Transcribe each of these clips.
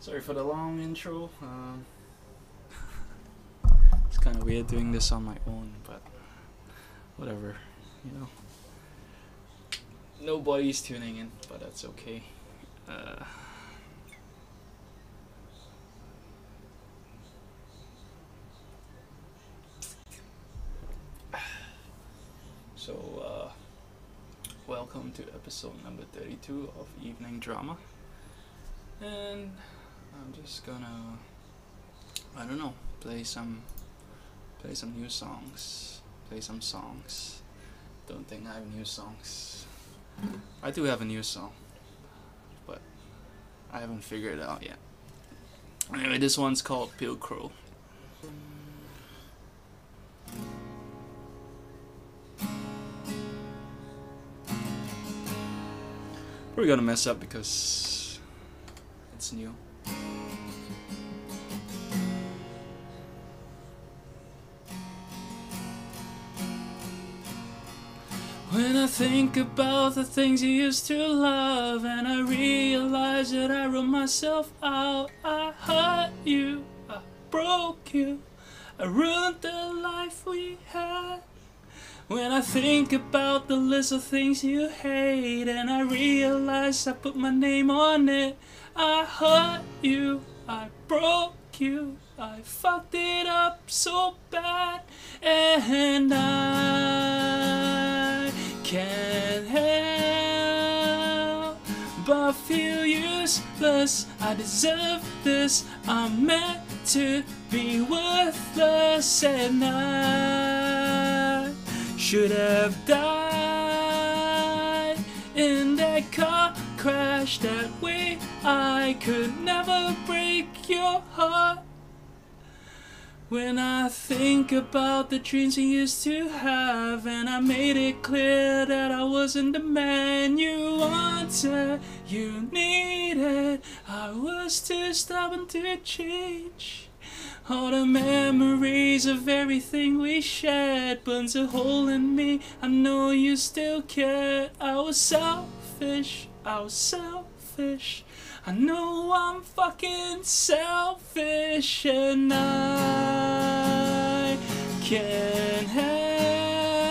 Sorry for the long intro. Um, it's kind of weird doing this on my own, but whatever, you know. Nobody's tuning in, but that's okay. Uh, so, uh, welcome to episode number 32 of Evening Drama. And just gonna, I don't know, play some, play some new songs, play some songs. Don't think I have new songs. I do have a new song, but I haven't figured it out yet. Anyway, this one's called Pilcrow. We're gonna mess up because it's new. I think about the things you used to love, and I realize that I wrote myself out, I hurt you, I broke you, I ruined the life we had. When I think about the list of things you hate, and I realize I put my name on it, I hurt you, I broke you, I fucked it up so bad, and I can't help but feel useless. I deserve this, I'm meant to be worthless, and I should have died in that car crash that way. I could never break your heart. When I think about the dreams you used to have, and I made it clear that I wasn't the man you wanted, you needed, I was too stubborn to change. All the memories of everything we shared burns a hole in me. I know you still care. I was selfish, I was selfish. I know I'm fucking selfish and I can't help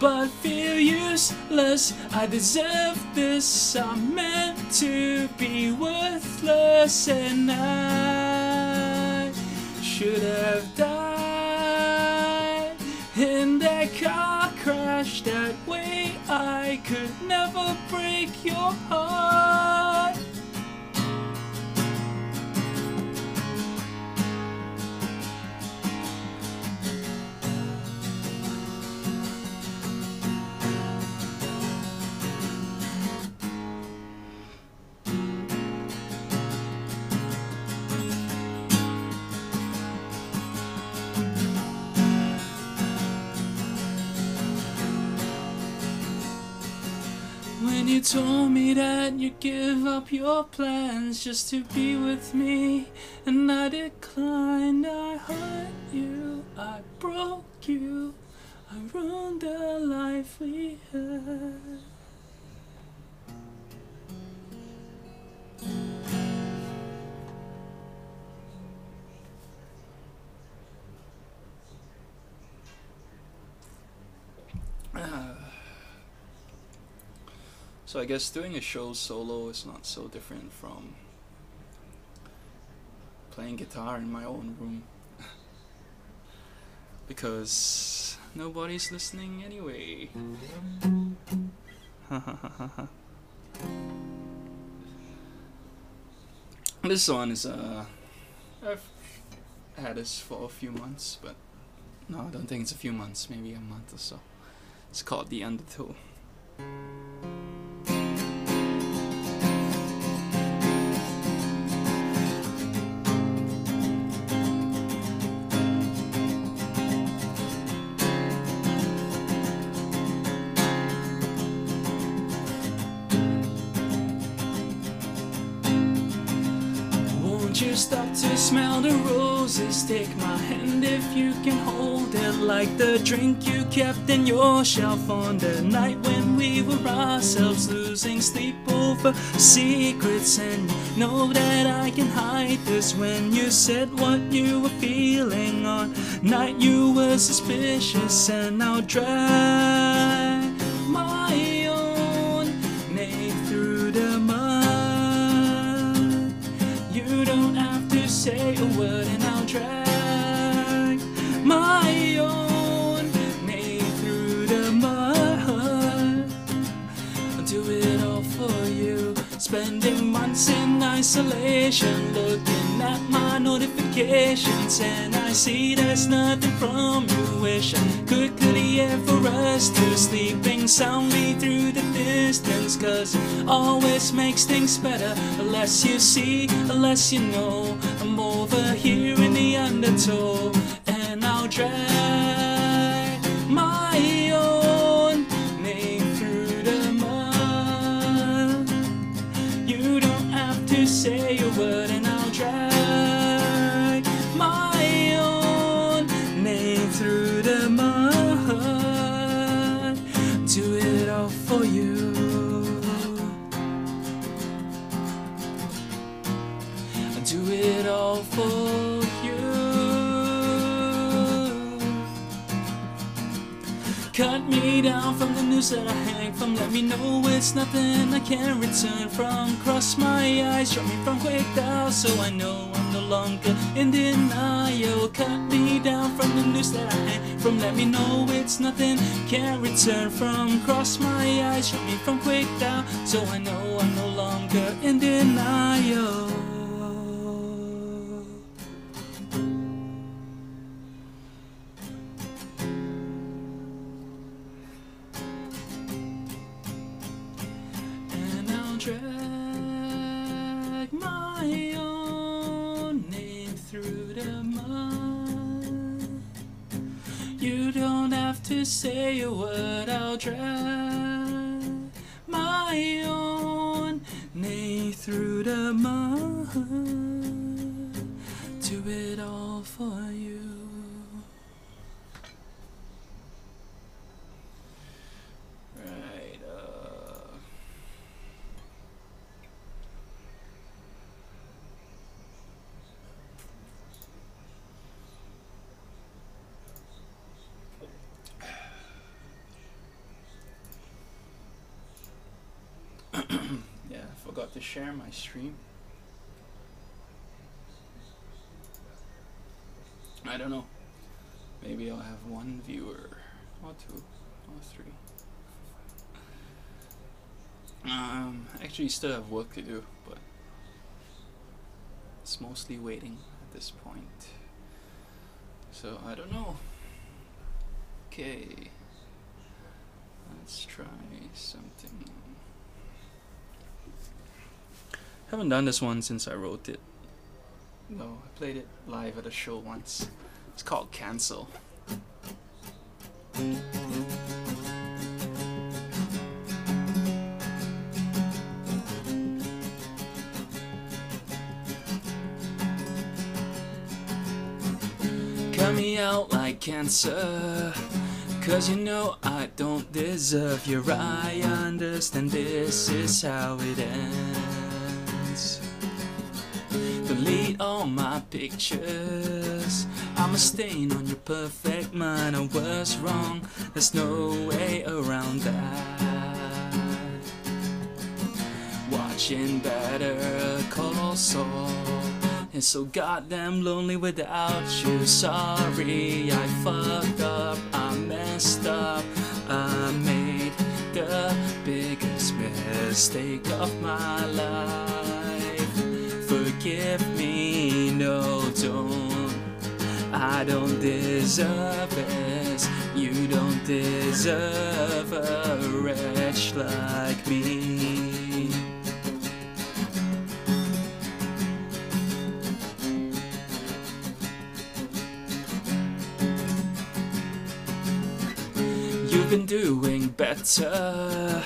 but feel useless. I deserve this. I'm meant to be worthless and I should have died in that car crash that way. I could never break your heart. When you told me that you'd give up your plans just to be with me, and I declined, I hurt you, I broke you, I ruined the life we had. So I guess doing a show solo is not so different from playing guitar in my own room. because nobody's listening anyway. this one is uh I've had this for a few months, but no, I don't think it's a few months, maybe a month or so. It's called The Undertow. You stop to smell the roses. Take my hand if you can hold it, like the drink you kept in your shelf on the night when we were ourselves, losing sleep over secrets. And you know that I can hide this when you said what you were feeling on night you were suspicious, and I'll and I see there's nothing from you. Wish I could clear for us two, sleeping soundly through the distance, cause it always makes things better. Unless you see, unless you know, I'm over here in the undertow, and I'll drag that I hang from. Let me know it's nothing I can't return from. Cross my eyes, drop me from quick down, so I know I'm no longer in denial. Cut me down from the noose that I hang from. Let me know it's nothing can't return from. Cross my eyes, drop me from quick down, so I know I'm no longer in denial. Say a word, I'll drag my own name through the mud. Do it all for you. Right, uh. yeah, I forgot to share my stream. I don't know. Maybe I'll have one viewer, or two, or three. Um, actually, still have work to do, but it's mostly waiting at this point. So I don't know. Okay, let's try something. Haven't done this one since I wrote it. No, I played it live at a show once. It's called Cancel. Cut me out like cancer. Cause you know I don't deserve you. I understand this is how it ends. All my pictures. I'm a stain on your perfect mind. I was wrong. There's no way around that. Watching Better Call Saul. It's so goddamn lonely without you. Sorry, I fucked up. I messed up. I made the biggest mistake of my life. No, don't. I don't deserve this. You don't deserve a wretch like me. You've been doing better,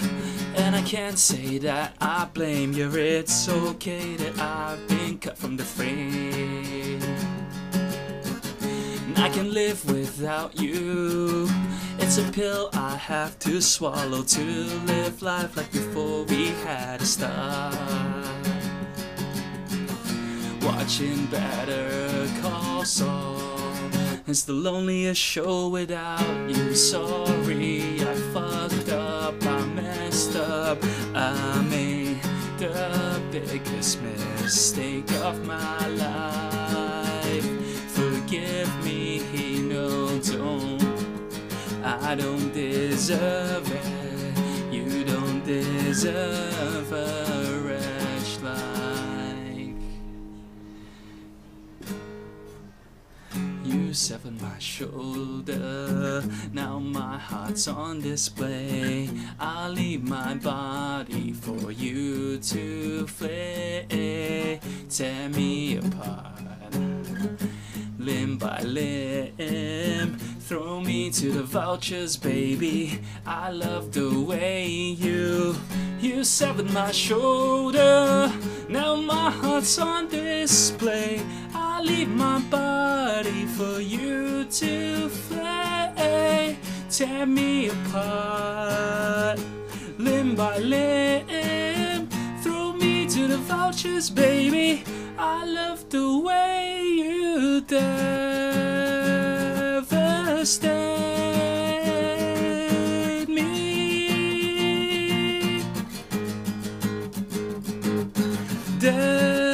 and I can't say that I blame you. It's okay that I've been cut from the frame. And I can live without you. It's a pill I have to swallow to live life like before we had a start. Watching Better Call Saul. It's the loneliest show without you. Sorry, I fucked up, biggest mistake of my life. Forgive me, he no, don't. I don't deserve it. You don't deserve a you severed my shoulder. Now my heart's on display. I'll leave my body for you to flay. Tear me apart limb by limb. Throw me to the vultures, baby. I love the way you you severed my shoulder. Now my heart's on display. I leave my body for you to flay. Tear me apart, limb by limb. Throw me to the vultures, baby. I love the way you devastate me. Devastate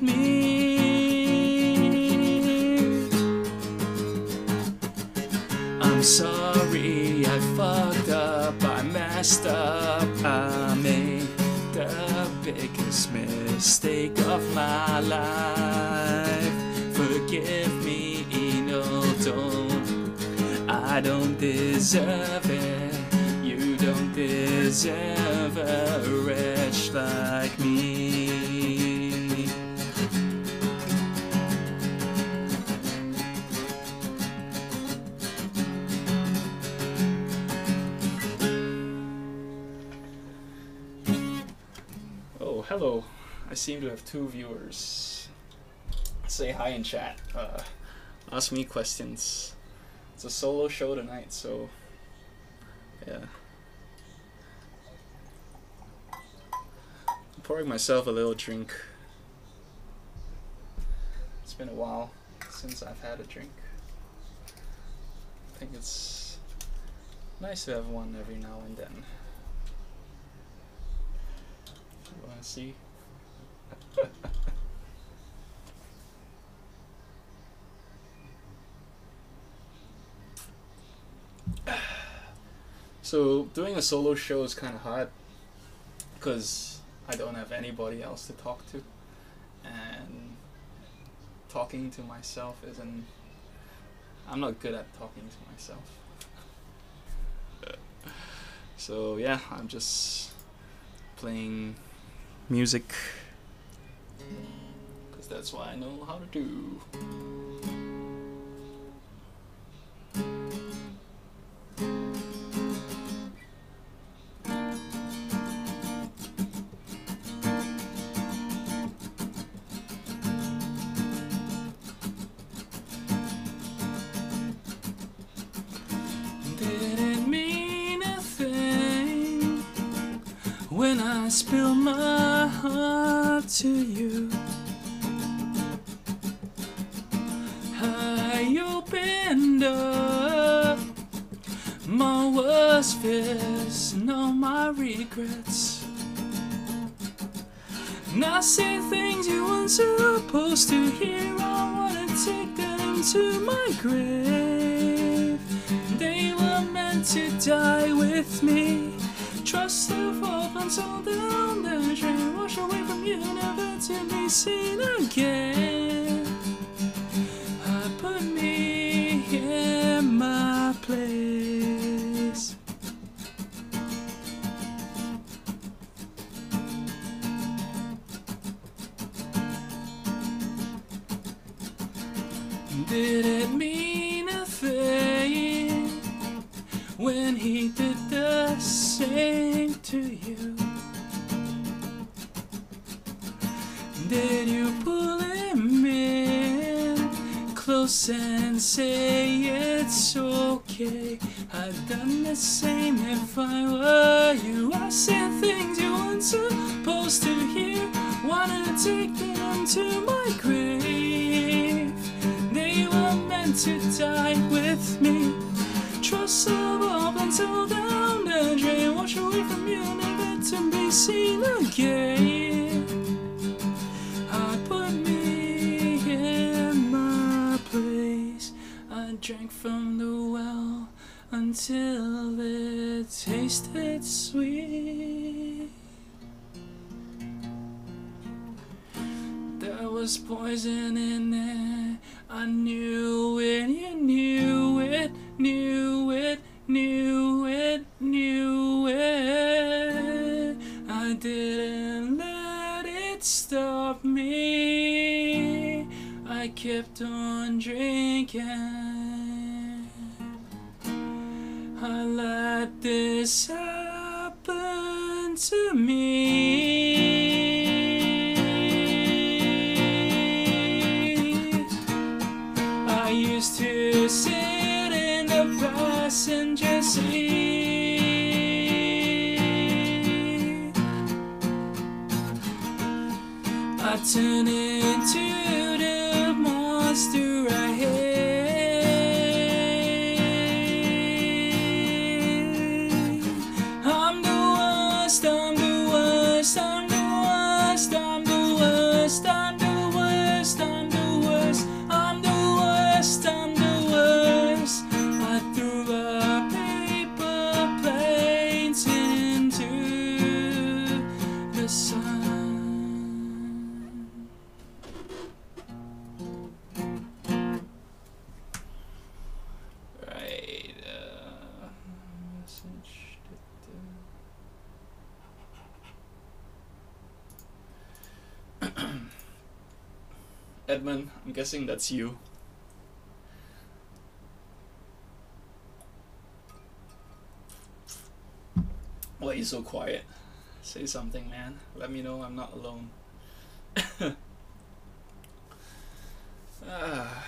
me. I'm sorry, I fucked up, I messed up, I made the biggest mistake of my life. Deserve it. You don't deserve a wretch like me. Oh, hello. I seem to have two viewers. Say hi in chat. Uh, ask me questions. A solo show tonight, so yeah. I'm pouring myself a little drink. It's been a while since I've had a drink. I think it's nice to have one every now and then. You wanna see? so doing a solo show is kind of hard because I don't have anybody else to talk to, and talking to myself isn't. I'm not good at talking to myself. so yeah, I'm just playing music because that's what I know how to do. Same if I were you. I said things you weren't supposed to hear. Wanna take them to my grave. They were meant to die with me. Trust up until down the drain. Wash away from you, never to be seen again. Tasted sweet. There was poison in it. I knew it, you knew it, knew it, knew it, knew it. I didn't let it stop me. I kept on drinking. This happen to me. Guessing that's you. Why are you so quiet? Say something, man. Let me know I'm not alone. ah.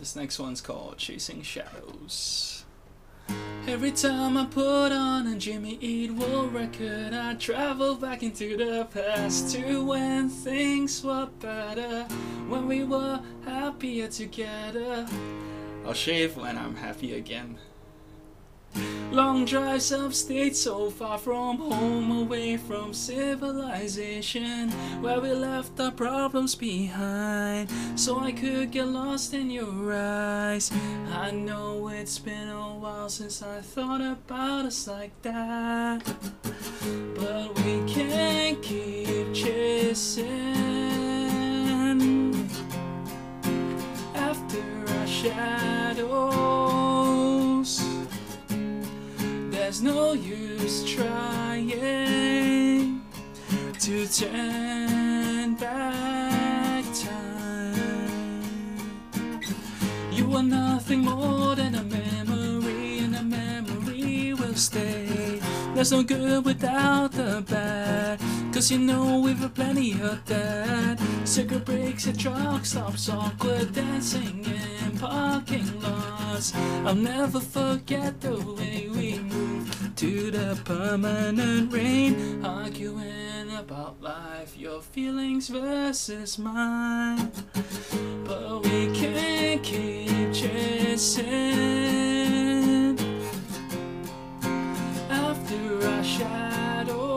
This next one's called Chasing Shadows. Every time I put on a Jimmy Eat World record, I travel back into the past to when things were better, when we were happier together. I'll shave when I'm happy again. Long drives upstate, so far from home, away from civilization, where we left our problems behind, so I could get lost in your eyes. I know it's been a while since I thought about us like that, but we can't keep chasing after our shadows. There's no use trying to turn back time. You are nothing more than a memory, and a memory will stay. There's no good without the bad, cause you know we've had plenty of that. Circuit breaks at truck stops, awkward dancing in parking lots. I'll never forget the way we moved to the permanent rain, arguing about life, your feelings versus mine. But we can't keep chasing after our shadows.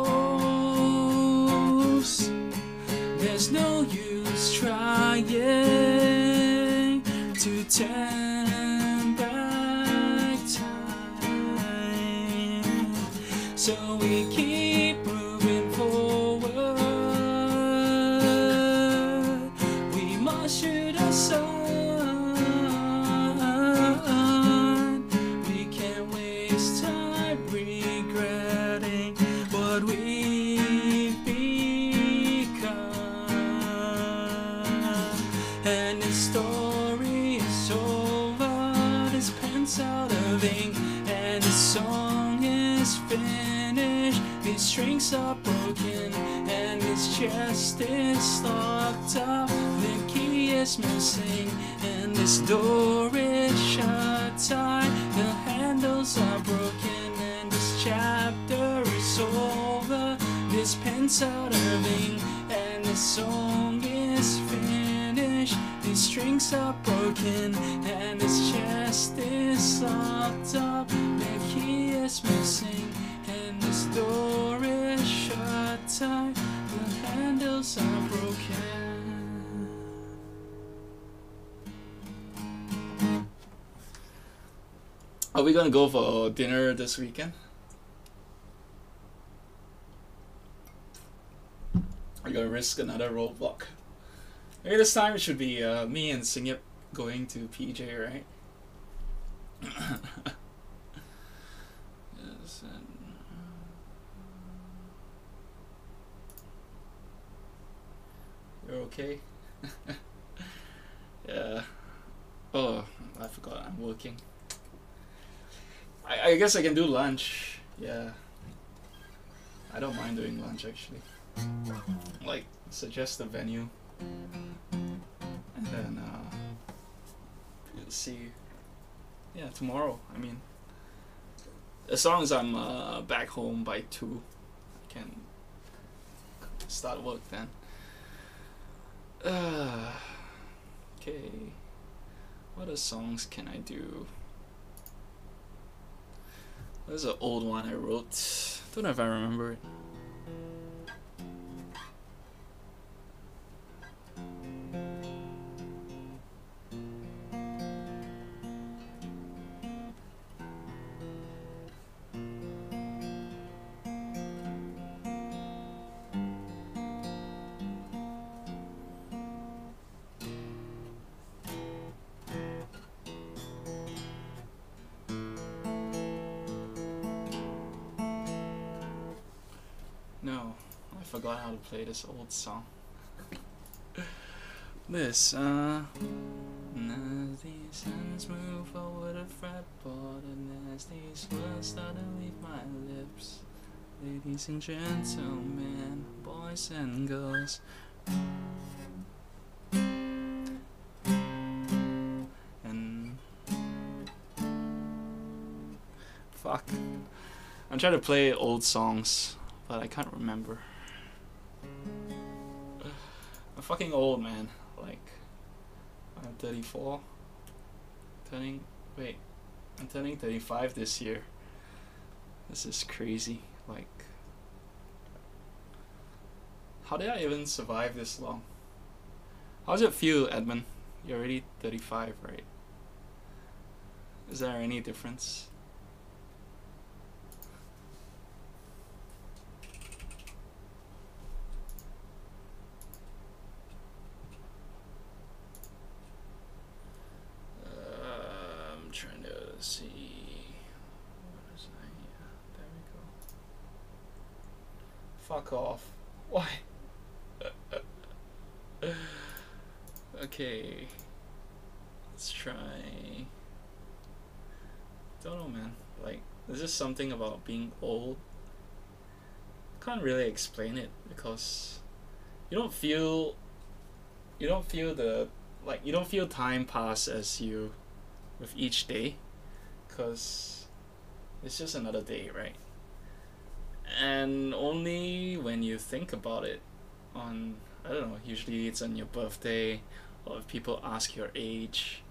There's no use trying to turn So we keep Are broken, and his chest is locked up. The key is missing, and this door is shut tight. The handles are broken, and this chapter is over. This pen's out of ink, and the song is finished. These strings are broken, and his chest is locked up. The key is missing, this door is shut tight. The handles are broken. Are we gonna go for dinner this weekend? Are you gonna risk another roadblock? Maybe this time it should be uh, me and Singyip going to PJ, right? yes, and, You're okay? yeah. Oh, I forgot I'm working. I, I guess I can do lunch. Yeah. I don't mind doing lunch actually. Like, suggest a venue. And then, uh, we'll see. Yeah, tomorrow. I mean, as long as I'm uh, back home by 2, I can start work then. Okay. What other songs can I do? There's an old one I wrote. Don't know if I remember it. This old song. this, uh. As these hands move over the fretboard, and as these words start to leave my lips, ladies and gentlemen, boys and girls. And. Fuck. I'm trying to play old songs but I can't remember. I'm fucking old, man. Like, I'm 34. Turning, wait, I'm turning 35 this year. This is crazy. Like, how did I even survive this long? How does it feel, Edmund? You're already 35, right? Is there any difference? Uh, I'm trying to see. What is that here? There we go. Fuck off. Why? okay. Let's try. Don't know, man. Like, there's just something about being old. Can't really explain it because you don't feel. You don't feel the like you don't feel time pass as you with each day because it's just another day right and only when you think about it on i don't know usually it's on your birthday or if people ask your age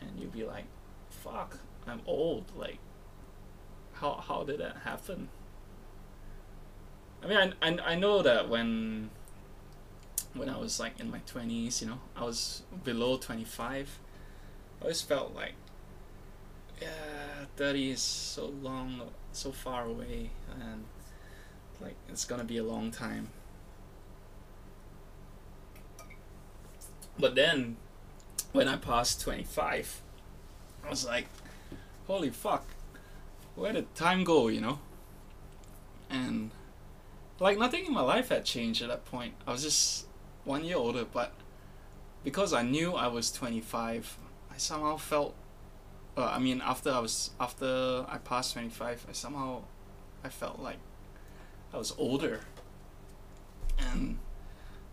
and you'll be like fuck i'm old like how, how did that happen i mean I, I, I know that when when I was like in my 20s, you know, I was below 25. I always felt like, yeah, 30 is so long, so far away, and like it's gonna be a long time. But then, when I passed 25, I was like, holy fuck, where did time go, you know? And like nothing in my life had changed at that point. I was just one year older, but because I knew I was 25, I somehow felt uh, I mean after I was after I passed twenty five, I somehow I felt like I was older. And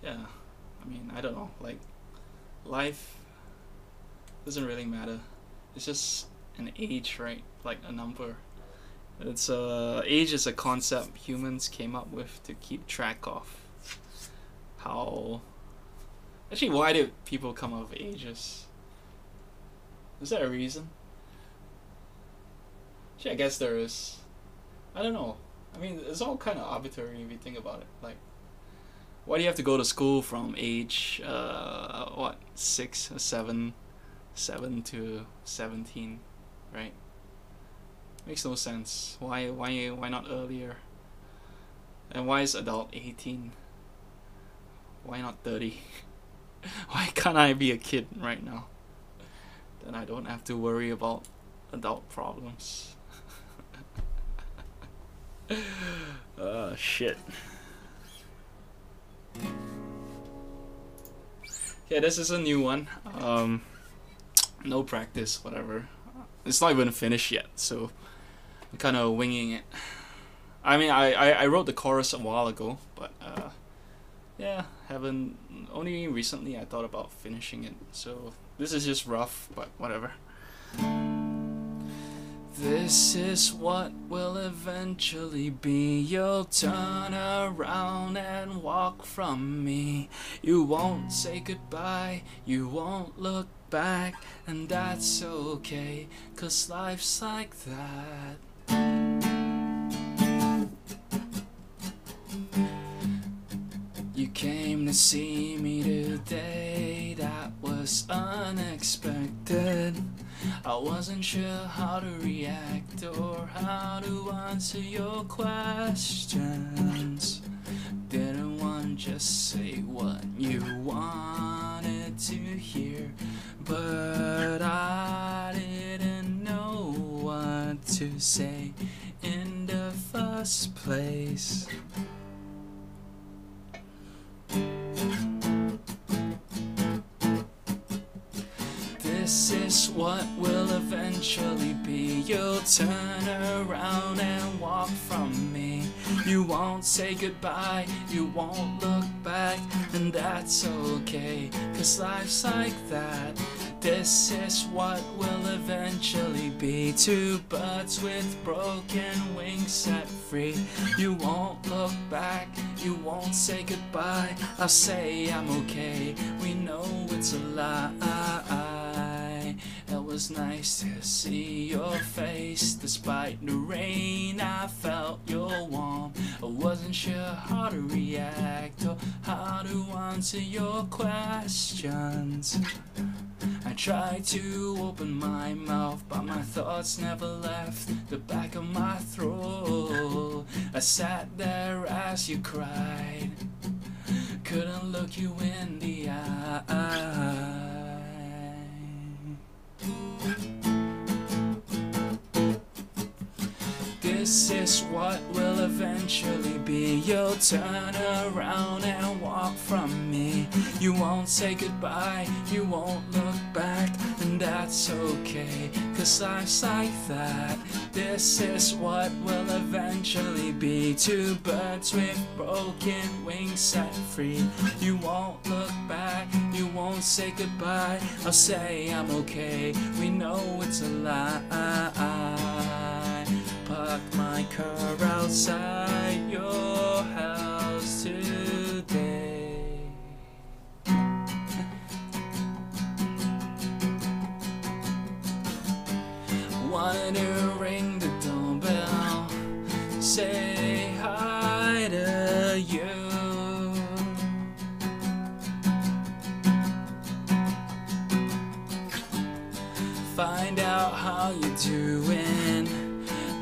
yeah, I mean I don't know, like life doesn't really matter. It's just an age, right? Like a number. It's a uh, age is a concept humans came up with to keep track of how. Actually, why did people come up with ages? Is there a reason? I guess there is. I don't know. I mean, it's all kind of arbitrary if you think about it. Like, why do you have to go to school from age uh what six or seven, seven to seventeen, right? Makes no sense. Why why why not earlier? And why is adult eighteen? Why not thirty? why can't I be a kid right now? Then I don't have to worry about adult problems. oh shit. Yeah, this is a new one. Um, no practice, whatever. It's not even finished yet, so I'm kind of winging it. I mean, I, I, I wrote the chorus a while ago, but uh, yeah, haven't. Only recently I thought about finishing it, so this is just rough, but whatever. This is what will eventually be. You'll turn around and walk from me. You won't say goodbye, you won't look back, and that's okay, cause life's like that. You came to see me today, that was unexpected. I wasn't sure how to react or how to answer your questions. Didn't want to just say what you wanted to hear, but I didn't know what to say in the first place. This is what will eventually be. You'll turn around and walk from me. You won't say goodbye, you won't look back, and that's okay, cause life's like that. This is what will eventually be. Two birds with broken wings set free. You won't look back, you won't say goodbye. I'll say I'm okay, we know it's a lie. It was nice to see your face despite the rain. I felt your warmth. I wasn't sure how to react or how to answer your questions. I tried to open my mouth, but my thoughts never left the back of my throat. I sat there as you cried, couldn't look you in the eye. This is what will eventually be. You'll turn around and walk from me. You won't say goodbye, you won't that's okay, cause life's like that. This is what will eventually be. Two birds with broken wings set free. You won't look back, you won't say goodbye. I'll say I'm okay, we know it's a lie park my car outside your Wanted to ring the doorbell, say hi to you. Find out how you're doing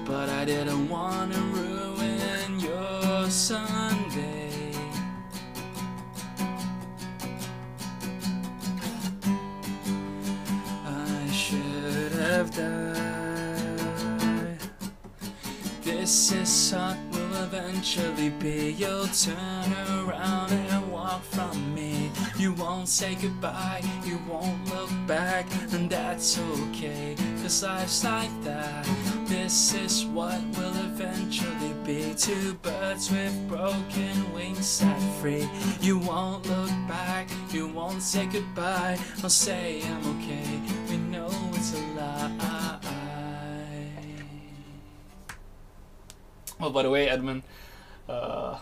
but I didn't This is what will will eventually be. You'll turn around and walk from me. You won't say goodbye, you won't look back, and that's okay, cause life's like that. This is what will eventually be. Two birds with broken wings set free. You won't look back, you won't say goodbye, I'll say I'm okay. We know it's a lie. Oh, by the way, Edmund, uh,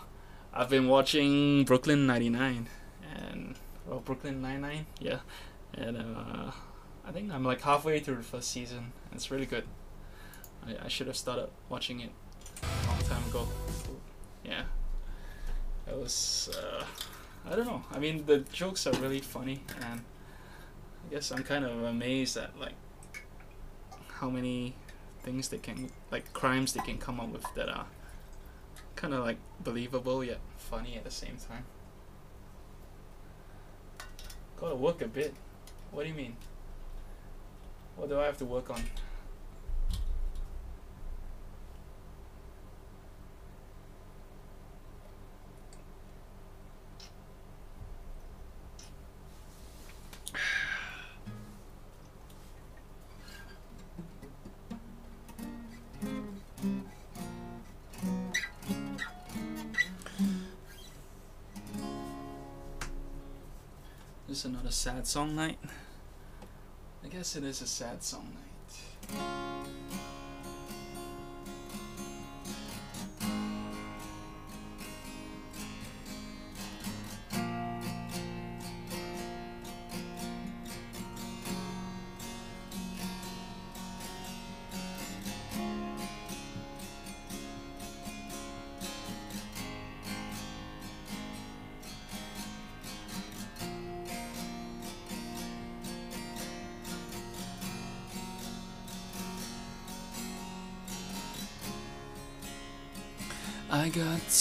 I've been watching Brooklyn 99 and oh, Brooklyn 99, yeah, and uh, I think I'm like halfway through the first season. It's really good. I, I should have started watching it a long time ago. Yeah, it was. Uh, I don't know. I mean, the jokes are really funny, and I guess I'm kind of amazed at like how many things they can like crimes they can come up with that are kind of like believable yet funny at the same time. Gotta work a bit. What do you mean? What do I have to work on? This is another sad song night. I guess it is a sad song night.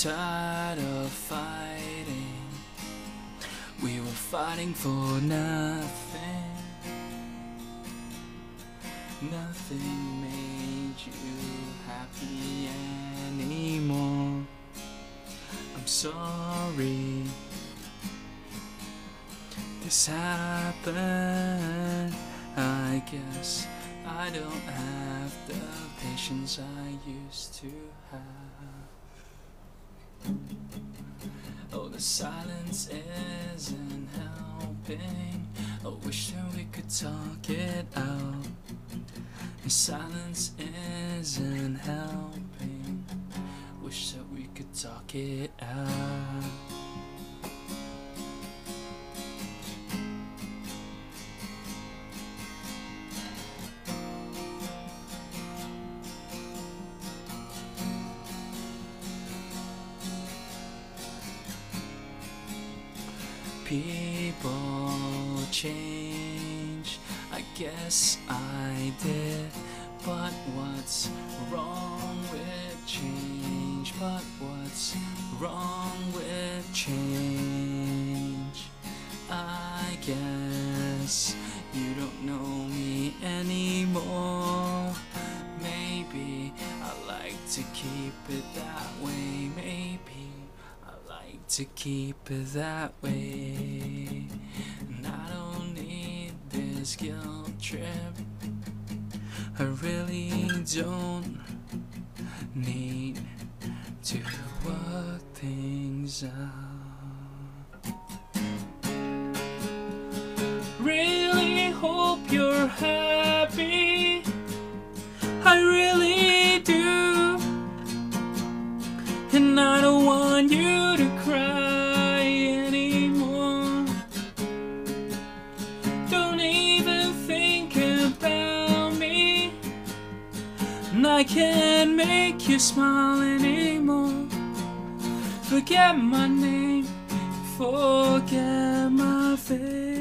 Tired of fighting. We were fighting for nothing. Nothing made you happy anymore. I'm sorry. This happened. I guess I don't have the patience I used to have. Silence isn't helping. I wish that we could talk it out. The silence isn't helping. Wish that we could talk it out. Keep it that way. And I don't need this guilt trip. I really don't need you smile anymore. Forget my name, forget my face.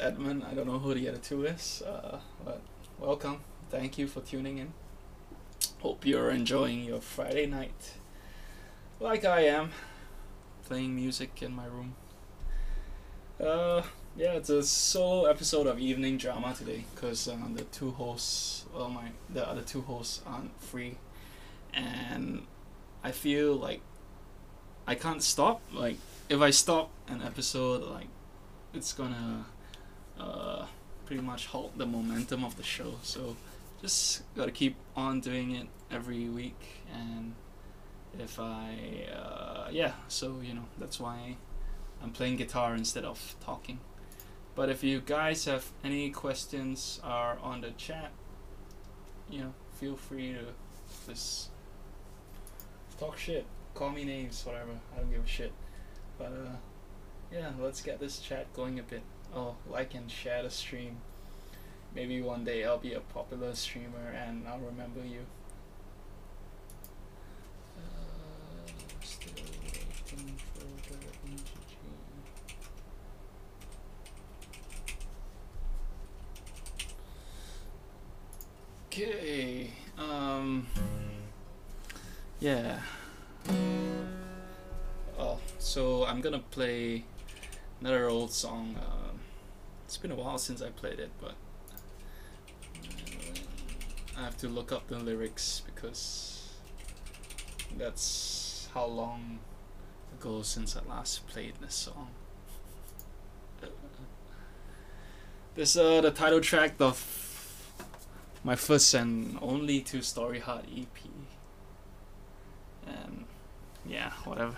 Edmund. I don't know who the other two is, uh, but welcome. Thank you for tuning in. Hope you're enjoying your Friday night, like I am, playing music in my room. Uh, yeah, it's a solo episode of evening drama today because uh, the two hosts, well, my the other two hosts aren't free, and I feel like I can't stop. Like if I stop an episode, like it's gonna uh, pretty much halt the momentum of the show. So just gotta keep on doing it every week, and if I uh, yeah, so you know that's why I'm playing guitar instead of talking. But if you guys have any questions are on the chat, you know, feel free to just talk shit, call me names, whatever. I don't give a shit. But uh, yeah, let's get this chat going a bit. Oh, like and share the stream. Maybe one day I'll be a popular streamer and I'll remember you. Uh. Okay. Um. Yeah. Oh, so I'm gonna play another old song. Uh, it's been a while since I played it, but uh, I have to look up the lyrics because that's how long ago since I last played this song. This uh the title track of my first and only two story heart EP. And yeah, whatever.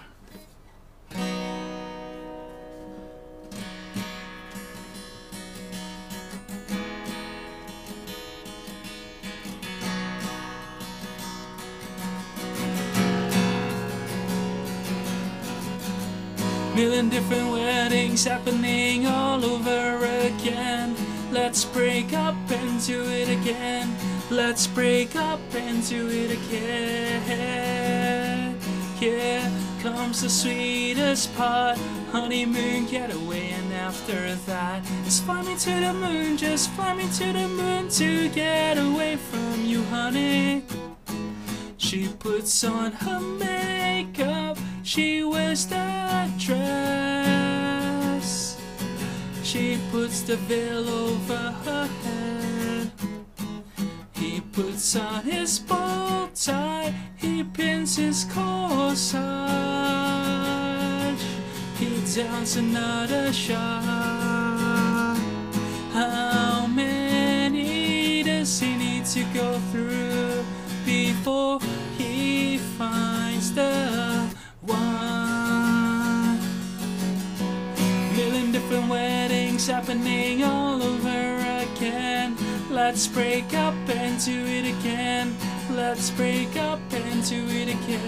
Million different weddings happening all over again. Let's break up and do it again. Let's break up and do it again. Here comes the sweetest part. Honeymoon getaway, and after that, it's fly me to the moon. Just fly me to the moon to get away from you, honey. She puts on her makeup, she wears that dress. She puts the veil over her head. He puts on his bow tie, he pins his corsage. He downs another shot. How many does he need to go through before he finds the weddings happening all over again. Let's break up and do it again. Let's break up and do it again.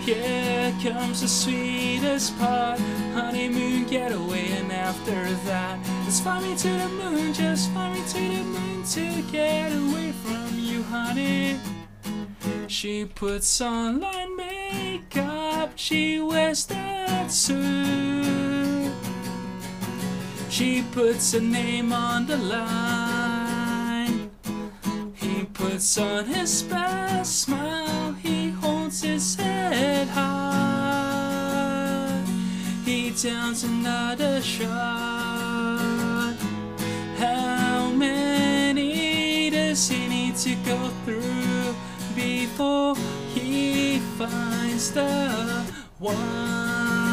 Here comes the sweetest part, honeymoon getaway, and after that, let's fly me to the moon, just fly me to the moon to get away from you, honey. She puts on line makeup, she wears that suit. She puts a name on the line. He puts on his best smile, he holds his head high. He downs another shot. How many does he need to go through before he finds the one?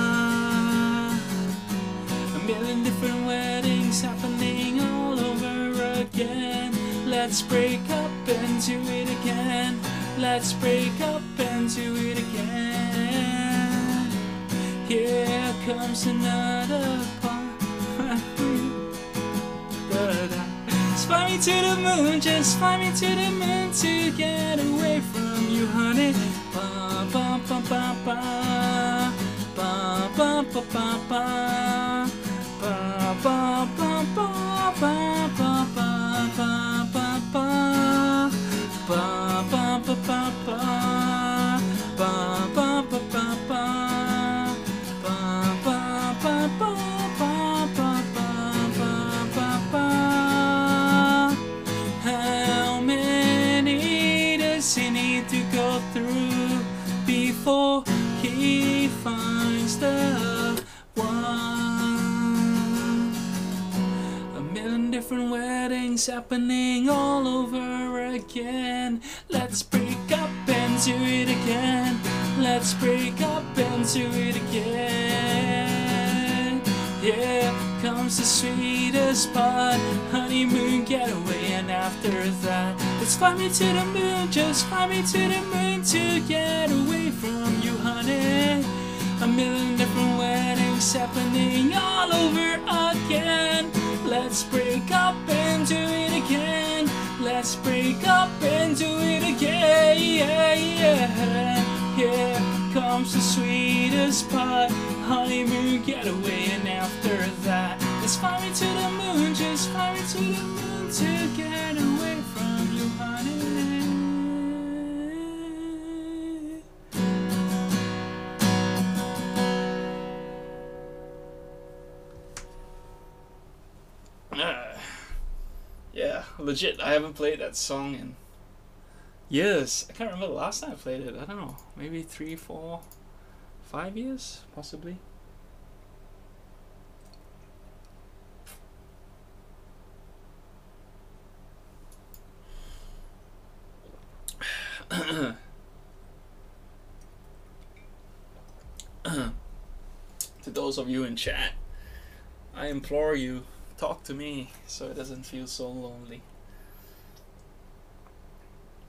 Million different weddings happening all over again. Let's break up and do it again. Let's break up and do it again. Here comes another part. Just fly me to the moon, just fly me to the moon to get away from you, honey. Ba ba ba ba ba ba ba ba. Ba ba ba different weddings happening all over again. Let's break up and do it again. Let's break up and do it again. Yeah, comes the sweetest part, honeymoon getaway, and after that, let's fly me to the moon, just fly me to the moon to get away from you, honey. A million different weddings happening all over again. Let's break up and do it again. Let's break up and do it again. Yeah, yeah. Here comes the sweetest part, honeymoon getaway, and after that, let's fly me to the moon. Just fly me to the moon to get away from you, honey. Legit. I haven't played that song in years. I can't remember the last time I played it. I don't know. Maybe three, four, five years, possibly. to those of you in chat, I implore you, talk to me so it doesn't feel so lonely.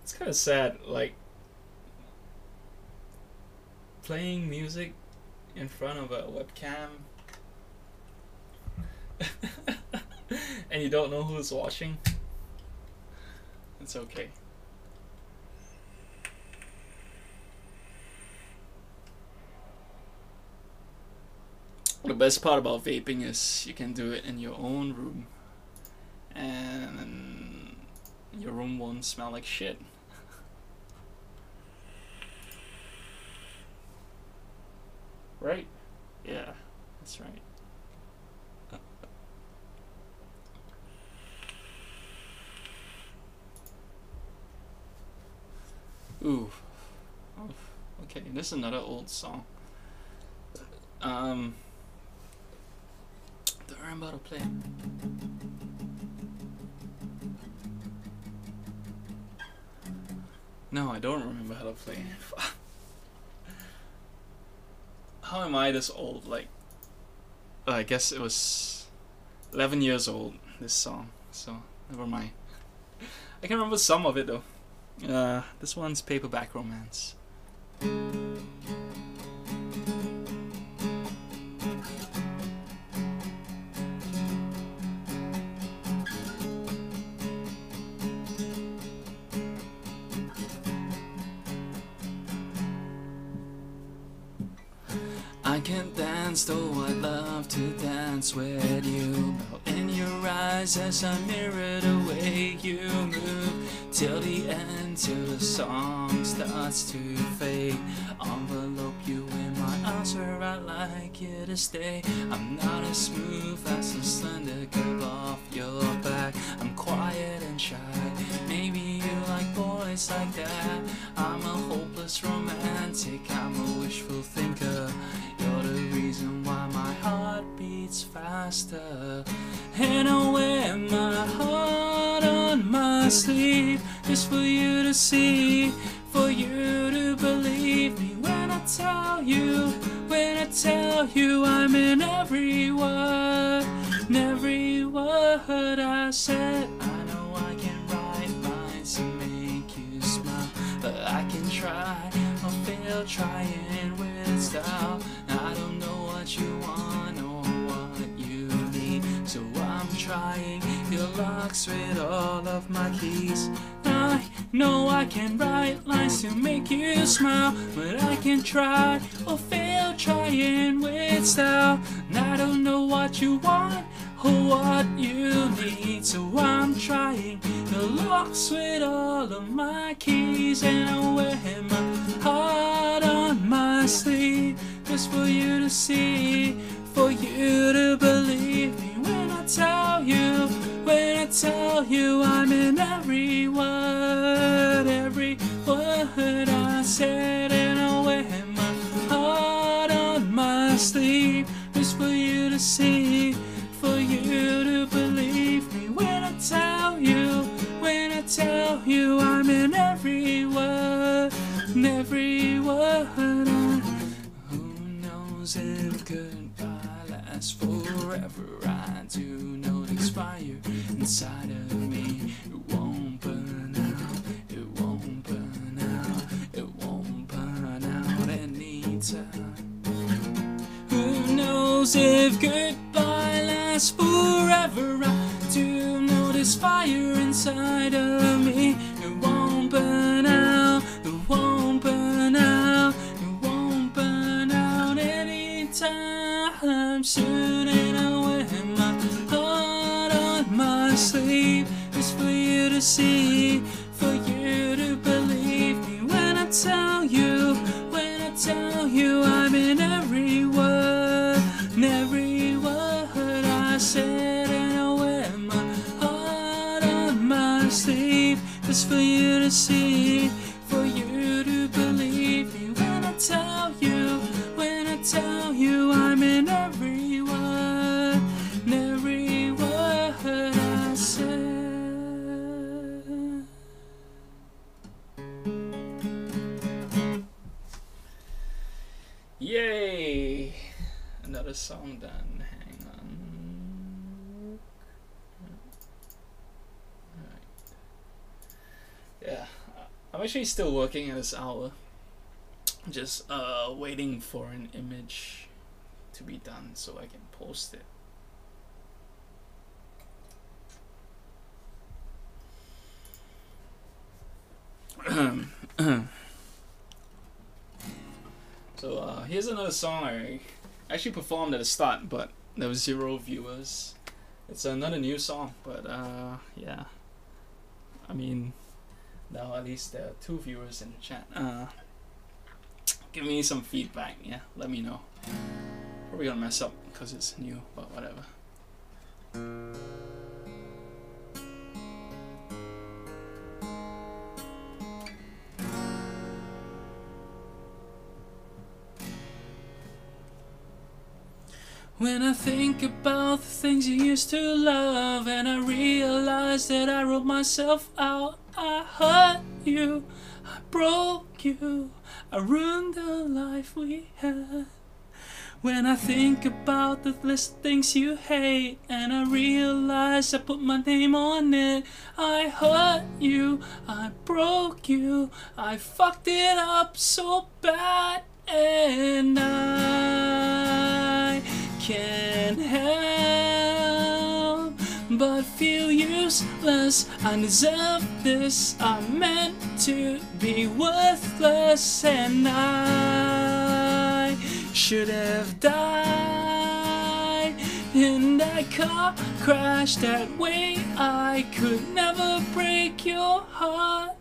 It's kind of sad, like playing music in front of a webcam and you don't know who's watching. It's okay. The best part about vaping is you can do it in your own room and your room won't smell like shit. Right? Yeah, that's right. Ooh. Oh, okay, this is another old song. Um, that I'm about to play. No, I don't remember how to play. how am I this old? Like, uh, I guess it was 11 years old, this song, so never mind. I can remember some of it though. Uh, this one's Paperback Romance. I can't dance, though I'd love to dance with you. In your eyes, as I mirror the way you move, till the end, till the song starts to fade. Envelope you in my arms where I like you to stay. I'm not as smooth as the slender curve off your back. I'm quiet and shy. Maybe you like boys like that. I'm a hopeless romantic. I'm a wishful faster. And I wear my heart on my sleeve just for you to see, for you to believe me when I tell you, when I tell you I'm in every word, in every word I said. I know I can write lines to make you smile, but I can try I'll fail trying with style. I don't know what you want so I'm trying. Your locks with all of my keys. I know I can write lines to make you smile, but I can try or fail trying with style. And I don't know what you want or what you need, so I'm trying. The locks with all of my keys, and I wear my heart on my sleeve just for you to see, for you to believe me. When I tell you, when I tell you I'm in every word, every word I said, and I wear my heart on my sleeve. Just for you to see, for you to believe me. When I tell you, when I tell you I'm in every word, in every word. I who knows if goodbye forever? I do know it expire inside of me. It won't burn out. It won't burn out. It won't burn out anytime. Who knows if goodbye lasts forever? I do know this fire inside of me. It won't burn out. It won't burn out. Anytime soon. And I wear my heart on my sleeve It's for you to see, I'm still working at this hour. Just uh, waiting for an image to be done so I can post it. so uh, here's another song I actually performed at the start, but there was zero viewers. It's another new song, but uh, yeah. I mean, now at least there are two viewers in the chat. Uh, give me some feedback. Yeah, let me know. Probably gonna mess up because it's new, but whatever. When I think about the things you used to love, and I realize that I wrote myself out, I hurt you, I broke you, I ruined the life we had. When I think about the list of things you hate, and I realize I put my name on it, I hurt you, I broke you, I fucked it up so bad, and I can't help but feel useless. I deserve this. I'm meant to be worthless, and I should have died in that car crash that way. I could never break your heart.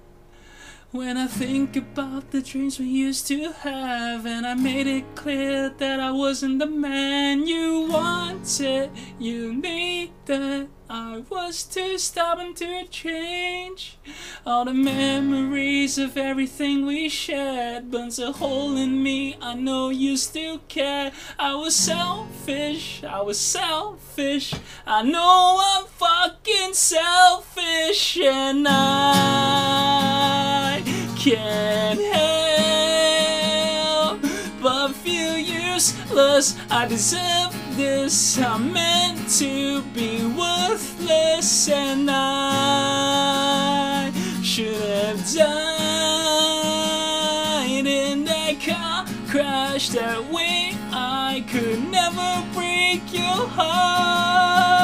When I think about the dreams we used to have, and I made it clear that I wasn't the man you wanted, you needed. I was too stubborn to change. All the memories of everything we shared burns a hole in me. I know you still care. I was selfish, I was selfish. I know I'm fucking selfish, and I can't help but feel useless. I deserve this. I'm meant to be worthless, and I should have died in that car crash that way. I could never break your heart.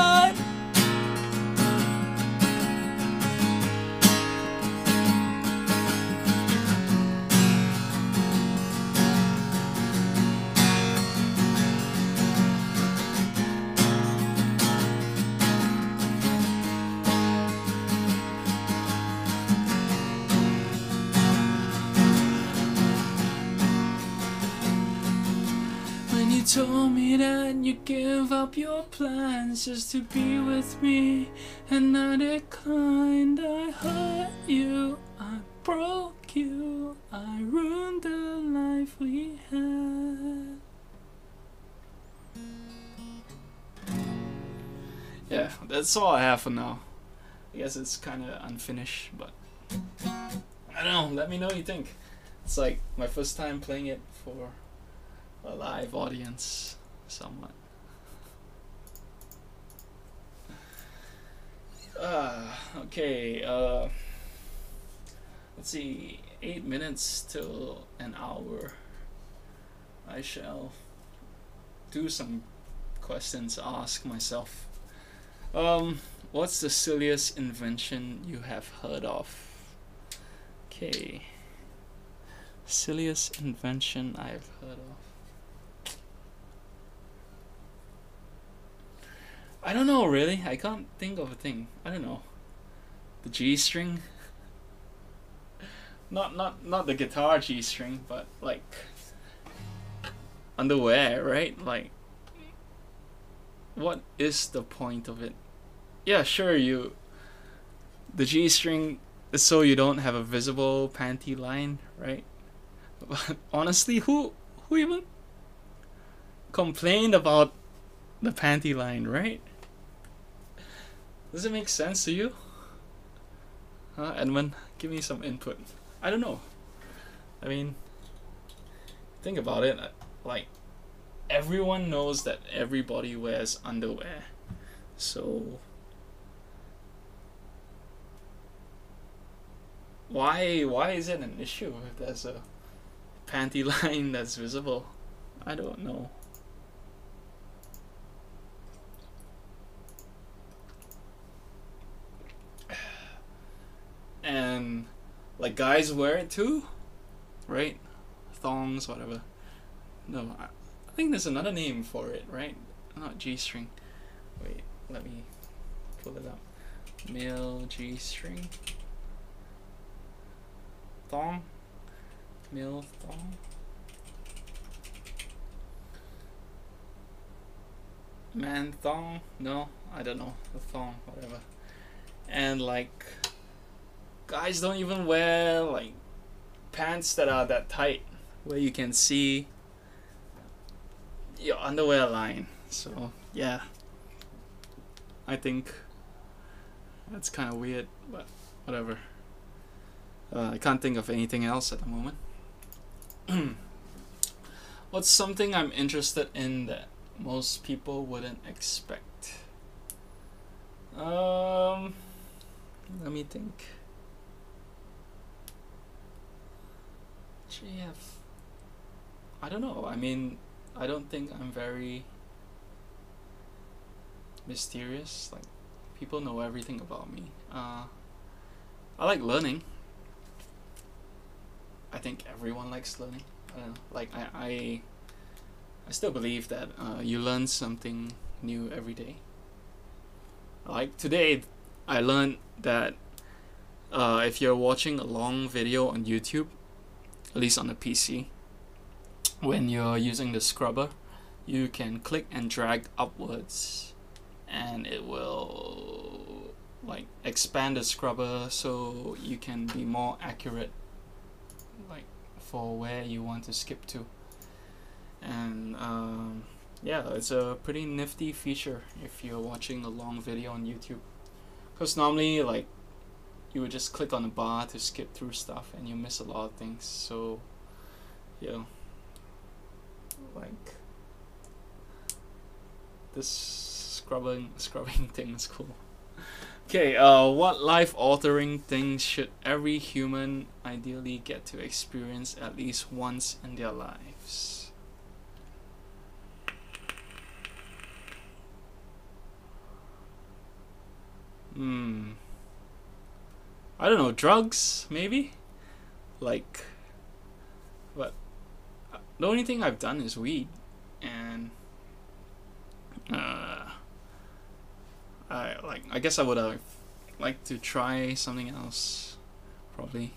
Told me that you give up your plans just to be with me, and I declined, I hurt you, I broke you, I ruined the life we had. Yeah, that's all I have for now. I guess it's kind of unfinished, but I don't know. Let me know what you think. It's like my first time playing it for a live audience, somewhat. Uh, okay, uh, let's see, eight minutes till an hour. I shall do some questions, ask myself. Um, what's the silliest invention you have heard of? Okay. Silliest invention I've heard of. I don't know really. I can't think of a thing. I don't know. The G string. Not not not the guitar G string, but like underwear, right? Like what is the point of it? Yeah, sure you the G string is so you don't have a visible panty line, right? But honestly, who who even complained about the panty line, right? Does it make sense to you? Huh, Edmund? Give me some input. I don't know. I mean, think about it. Like, everyone knows that everybody wears underwear. So, why why is it an issue if there's a panty line that's visible? I don't know. And like guys wear it too, right? Thongs, whatever. No, I, think there's another name for it, right? Not G string. Wait, let me pull it up. Male G string. Thong. Male thong. Man thong? No, I don't know. The thong, whatever. And like guys don't even wear like pants that are that tight where you can see your underwear line. So yeah, I think that's kind of weird, but whatever. Uh, I can't think of anything else at the moment. What's something I'm interested in that most people wouldn't expect? Um, let me think. GF. I don't know. I mean, I don't think I'm very mysterious. Like, people know everything about me. Uh, I like learning. I think everyone likes learning. I don't know. Like, I, I I still believe that uh, you learn something new every day. Like today, I learned that uh, if you're watching a long video on YouTube, at least on the PC, when you're using the scrubber, you can click and drag upwards and it will like expand the scrubber so you can be more accurate like for where you want to skip to. And um, yeah it's a pretty nifty feature if you're watching a long video on YouTube. Because normally like you would just click on the bar to skip through stuff and you miss a lot of things. So yeah. Like this scrubbing scrubbing thing is cool. Okay uh what life altering things should every human ideally get to experience at least once in their lives? Hmm I don't know, drugs, maybe? Like, but the only thing I've done is weed, and uh, I like. I guess I would have liked to try something else, probably.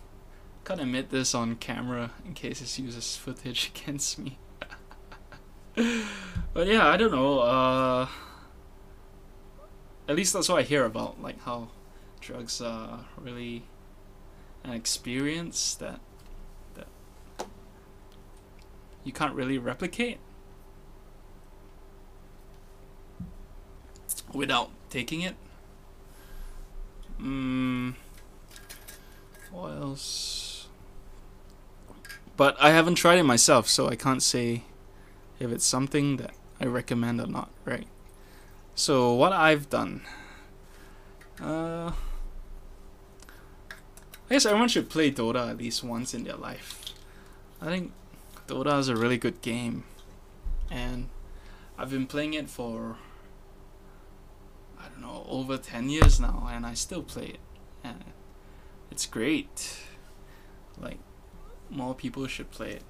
Can't admit this on camera in case it uses footage against me. but yeah, I don't know. Uh, at least that's what I hear about, like how drugs are really an experience that that you can't really replicate without taking it. Mm, what else? But I haven't tried it myself, so I can't say if it's something that I recommend or not, right? So what I've done, uh, I guess everyone should play Dota at least once in their life. I think Dota is a really good game, and I've been playing it for I don't know over ten years now, and I still play it. And it's great. Like more people should play it.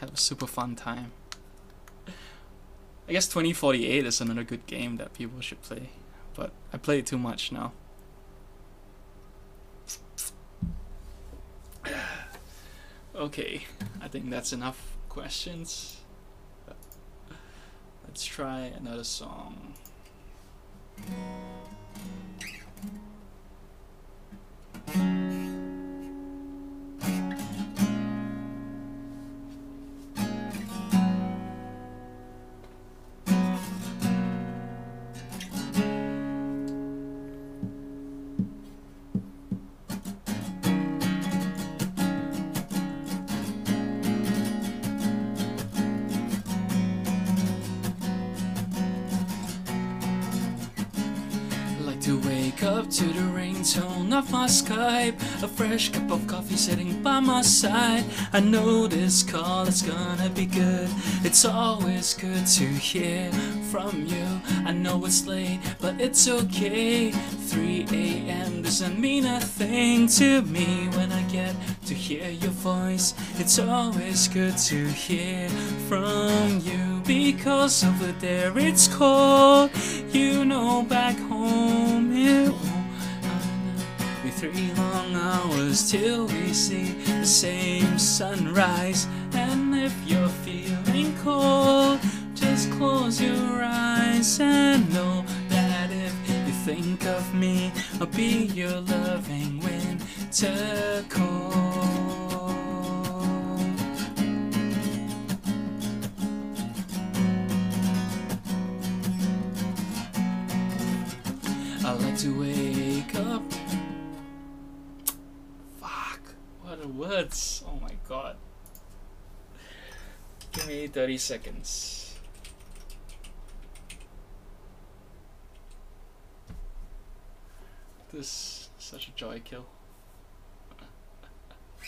Have a super fun time. I guess 2048 is another good game that people should play, but I play it too much now. Okay, I think that's enough questions. Let's try another song. To the ringtone of my Skype. A fresh cup of coffee sitting by my side. I know this call is gonna be good. It's always good to hear from you. I know it's late, but it's okay. 3 a.m. doesn't mean a thing to me when I get to hear your voice. It's always good to hear from you because over there it's cold. You know, back home it three long hours till we see the same sunrise. And if you're feeling cold, just close your eyes and know that if you think of me, I'll be your loving winter cold. I like to wake Are words? Oh my god. Give me 30 seconds. This is such a joy kill.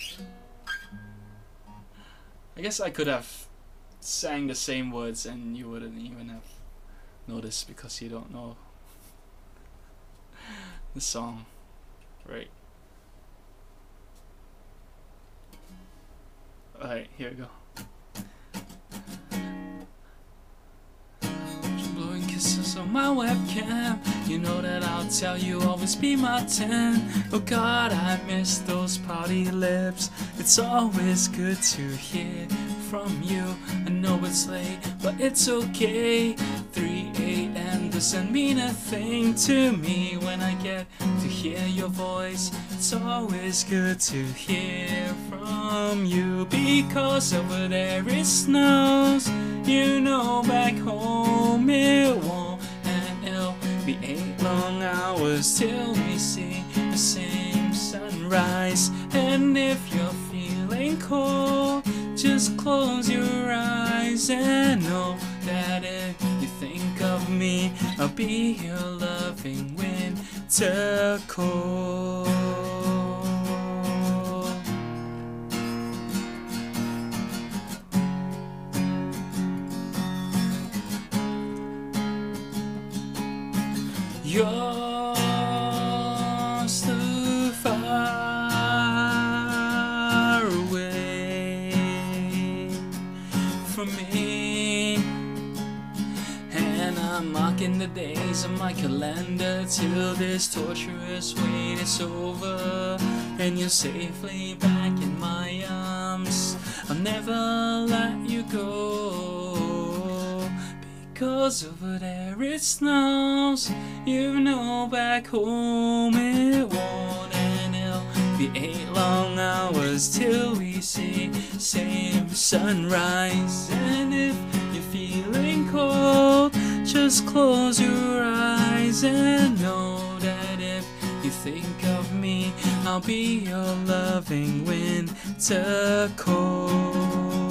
I guess I could have sang the same words and you wouldn't even have noticed because you don't know the song, right? Alright, here we go. Blowing kisses on my webcam. You know that I'll tell you always be my 10. Oh god, I miss those party lips. It's always good to hear from you. I know it's late, but it's okay. 3 a.m. doesn't mean a thing to me when I get to hear your voice. It's always good to hear from you because over there it snows. You know, back home it won't, and it'll be eight long hours till we see the same sunrise. And if you're feeling cold, just close your eyes and know that if you think of me, I'll be your loving winter cold. I'm the days of my calendar till this torturous wait is over, and you're safely back in my arms. I'll never let you go. Cause over there it snows, you know back home it won't and it'll be eight long hours till we see same sunrise. And if you're feeling cold, just close your eyes and know that if you think of me, I'll be your loving winter cold.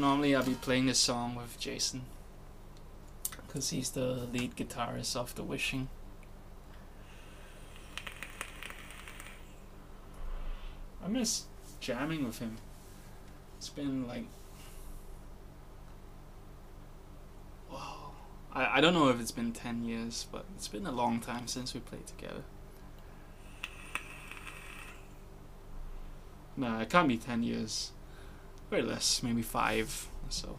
Normally I'll be playing this song with Jason, cause he's the lead guitarist of The Wishing. I miss jamming with him. It's been like. I I don't know if it's been ten years, but it's been a long time since we played together. Nah, it can't be 10 years. Very less, maybe 5 or so.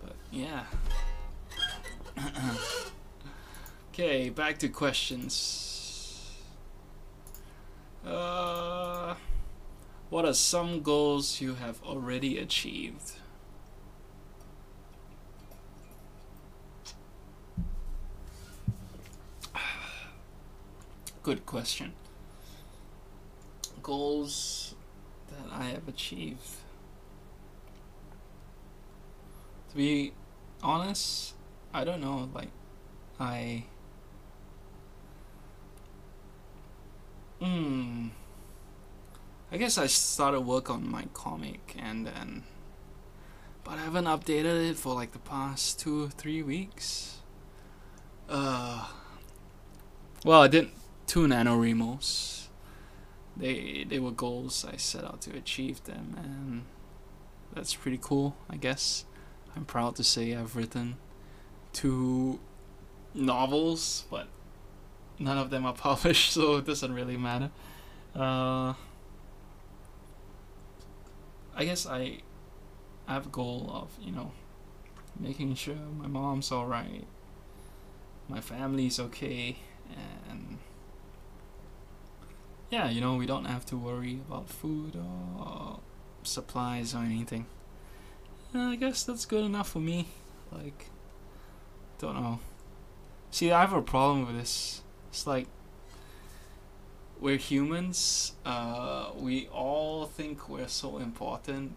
But yeah. okay, back to questions. Uh, what are some goals you have already achieved? Good question goals that I have achieved. To be honest, I don't know. Like, I. Hmm. I guess I started work on my comic and then. But I haven't updated it for like the past two or three weeks. Uh. Well, I did two NaNoWriMos they they were goals I set out to achieve them, and that's pretty cool. I guess I'm proud to say I've written two novels, but none of them are published, so it doesn't really matter. Uh, I guess I have a goal of you know making sure my mom's all right, my family's okay, and yeah, you know, we don't have to worry about food or supplies or anything. I guess that's good enough for me. Like, don't know. See, I have a problem with this. It's like we're humans. Uh, we all think we're so important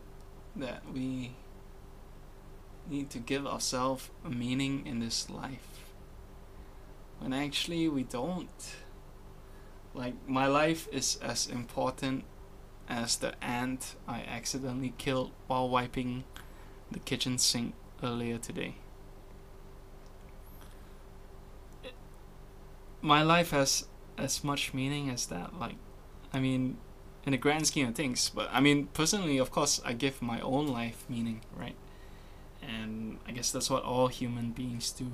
that we need to give ourselves a meaning in this life. When actually we don't Like my life is as important as the ant I accidentally killed while wiping the kitchen sink earlier today. my life has as much meaning as that. Like, I mean, in the grand scheme of things. But I mean, personally, of course, I give my own life meaning, right? And I guess that's what all human beings do.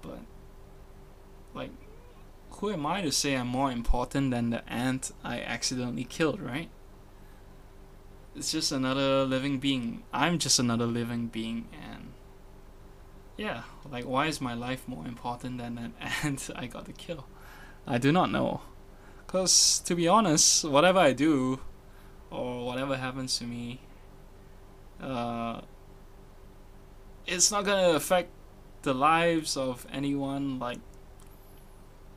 But, like, who am I to say I'm more important than the ant I accidentally killed, right? It's just another living being. I'm just another living being, and yeah, like why is my life more important than an ant I got to kill? I do not know. Because to be honest, whatever I do or whatever happens to me, uh, it's not gonna affect the lives of anyone like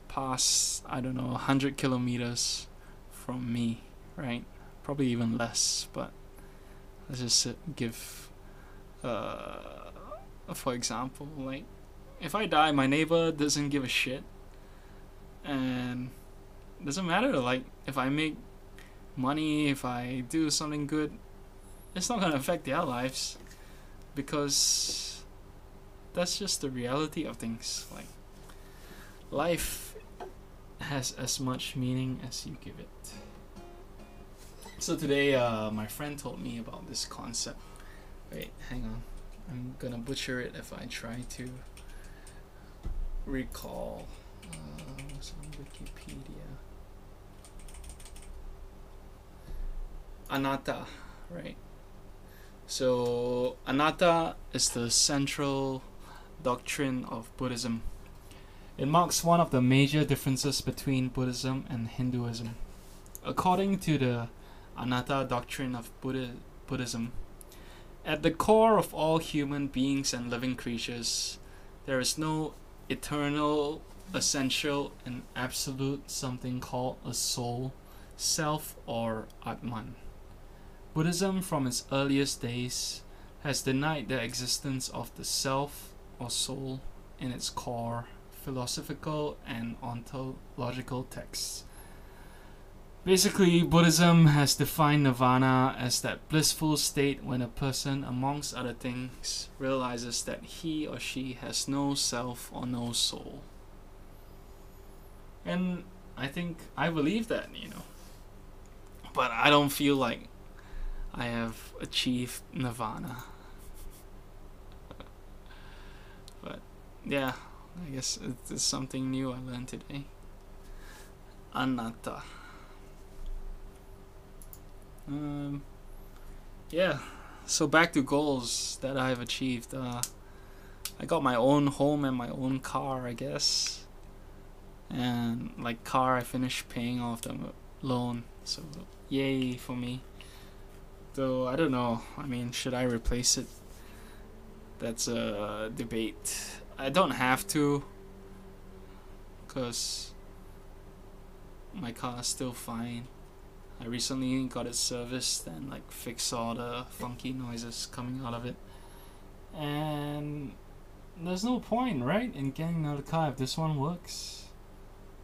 past, I don't know, 100 kilometers from me, right? Probably even less, but let's just give. Uh, for example, like if I die, my neighbor doesn't give a shit, and doesn't matter. Like if I make money, if I do something good, it's not gonna affect their lives, because that's just the reality of things. Like life has as much meaning as you give it. So today, uh, my friend told me about this concept. Wait, hang on. I'm gonna butcher it if I try to recall. Uh, what's on Wikipedia? Anatta, right? So, anatta is the central doctrine of Buddhism. It marks one of the major differences between Buddhism and Hinduism. According to the anatta doctrine of Buddha- Buddhism, at the core of all human beings and living creatures, there is no eternal, essential, and absolute something called a soul, self, or Atman. Buddhism, from its earliest days, has denied the existence of the self or soul in its core philosophical and ontological texts. Basically, Buddhism has defined nirvana as that blissful state when a person, amongst other things, realizes that he or she has no self or no soul. And I think I believe that, you know. But I don't feel like I have achieved nirvana. but yeah, I guess it's something new I learned today. Anatta. Um, yeah. So back to goals that I've achieved. Uh, I got my own home and my own car, I guess. And like car, I finished paying off the loan. So yay for me. Though I don't know. I mean, should I replace it? That's a debate. I don't have to. Cause my car is still fine. I recently got it serviced and like fixed all the funky noises coming out of it. And there's no point, right, in getting another car if this one works.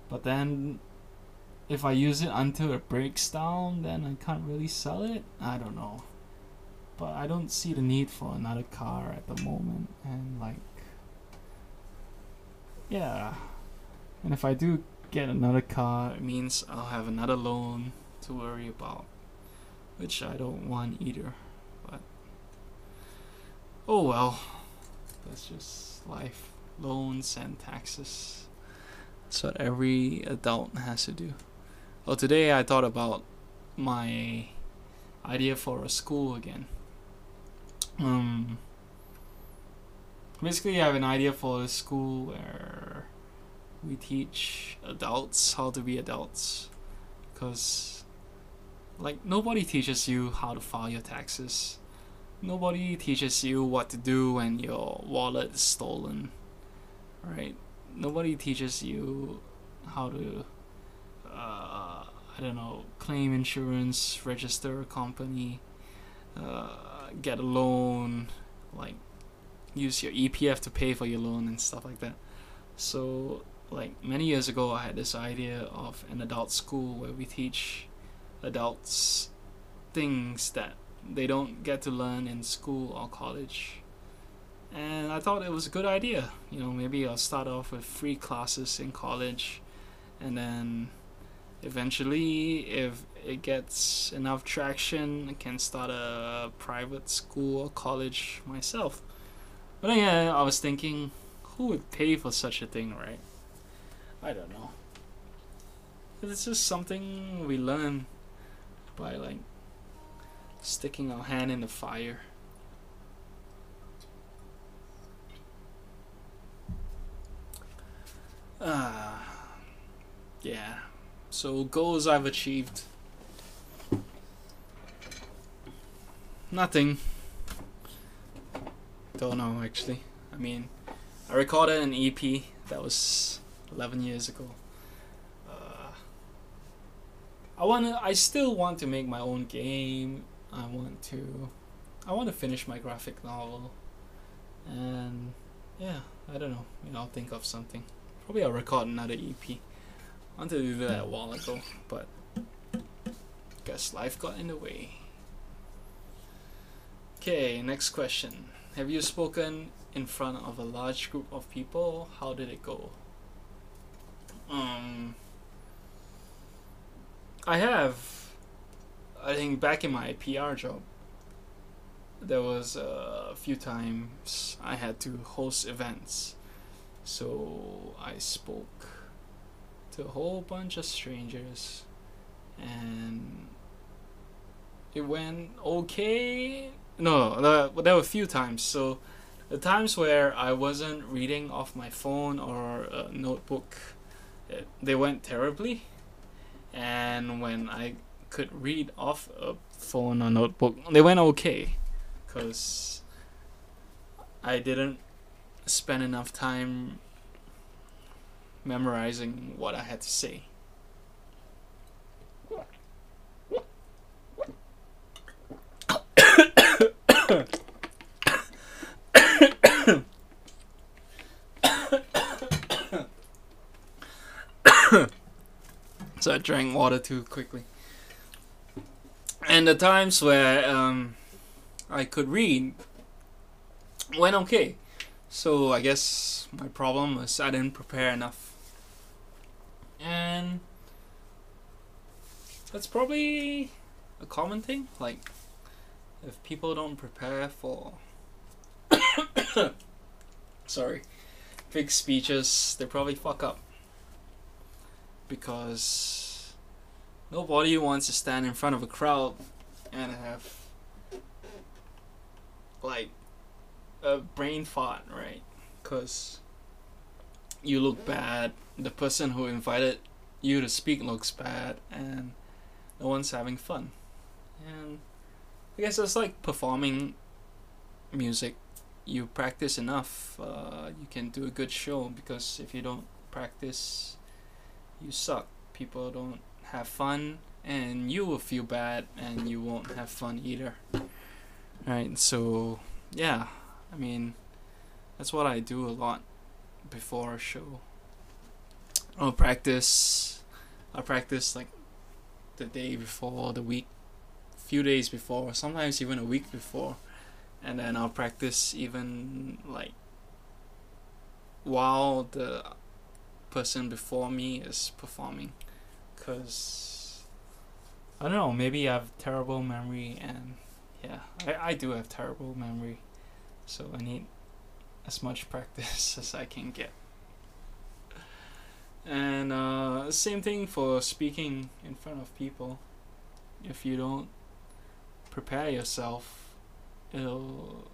But then if I use it until it breaks down, then I can't really sell it. I don't know. But I don't see the need for another car at the moment. And like, yeah. And if I do get another car, it means I'll have another loan to worry about, which I don't want either. But oh well, that's just life. Loans and taxes. That's what every adult has to do. Well, today I thought about my idea for a school again. Um, basically, I have an idea for a school where we teach adults how to be adults because like nobody teaches you how to file your taxes. Nobody teaches you what to do when your wallet is stolen. Right? Nobody teaches you how to uh, I don't know, claim insurance, register a company, uh, get a loan, like use your EPF to pay for your loan and stuff like that. So like many years ago, I had this idea of an adult school where we teach adults things that they don't get to learn in school or college. And I thought it was a good idea. You know, maybe I'll start off with free classes in college and then eventually if it gets enough traction I can start a private school or college myself. But yeah, I was thinking who would pay for such a thing, right? I don't know. It's just something we learn by like sticking our hand in the fire. Uh, yeah. So goals I've achieved. Nothing. Don't know actually. I mean, I recorded an EP that was 11 years ago. Uh, I wanna. I still want to make my own game. I want to. I want to finish my graphic novel, and yeah, I don't know. I'll think of something. Probably I'll record another EP. I wanted to do that a while ago, but guess life got in the way. Okay, next question. Have you spoken in front of a large group of people? How did it go? Um, I have. I think back in my PR job, there was a few times I had to host events, so I spoke to a whole bunch of strangers, and it went okay. No, there, there were a few times. So the times where I wasn't reading off my phone or a notebook it, they went terribly. And when I could read off a phone or notebook, they went okay. Because I didn't spend enough time memorizing what I had to say. so I drank water too quickly. And the times where um, I could read went okay. So I guess my problem was I didn't prepare enough. And that's probably a common thing. Like, if people don't prepare for. sorry. Big speeches, they probably fuck up because nobody wants to stand in front of a crowd and have like a brain fart, right? Because you look bad, the person who invited you to speak looks bad, and no one's having fun. And I guess it's like performing music. You practice enough, uh, you can do a good show because if you don't practice, you suck. People don't have fun, and you will feel bad, and you won't have fun either. Right? So, yeah, I mean, that's what I do a lot before a show. I'll practice. I'll practice like the day before, the week, few days before, sometimes even a week before, and then I'll practice even like while the person before me is performing. Because I don't know maybe I have terrible memory and yeah I, I do have terrible memory. So I need as much practice as I can get. And uh, same thing for speaking in front of people. If you don't prepare yourself it'll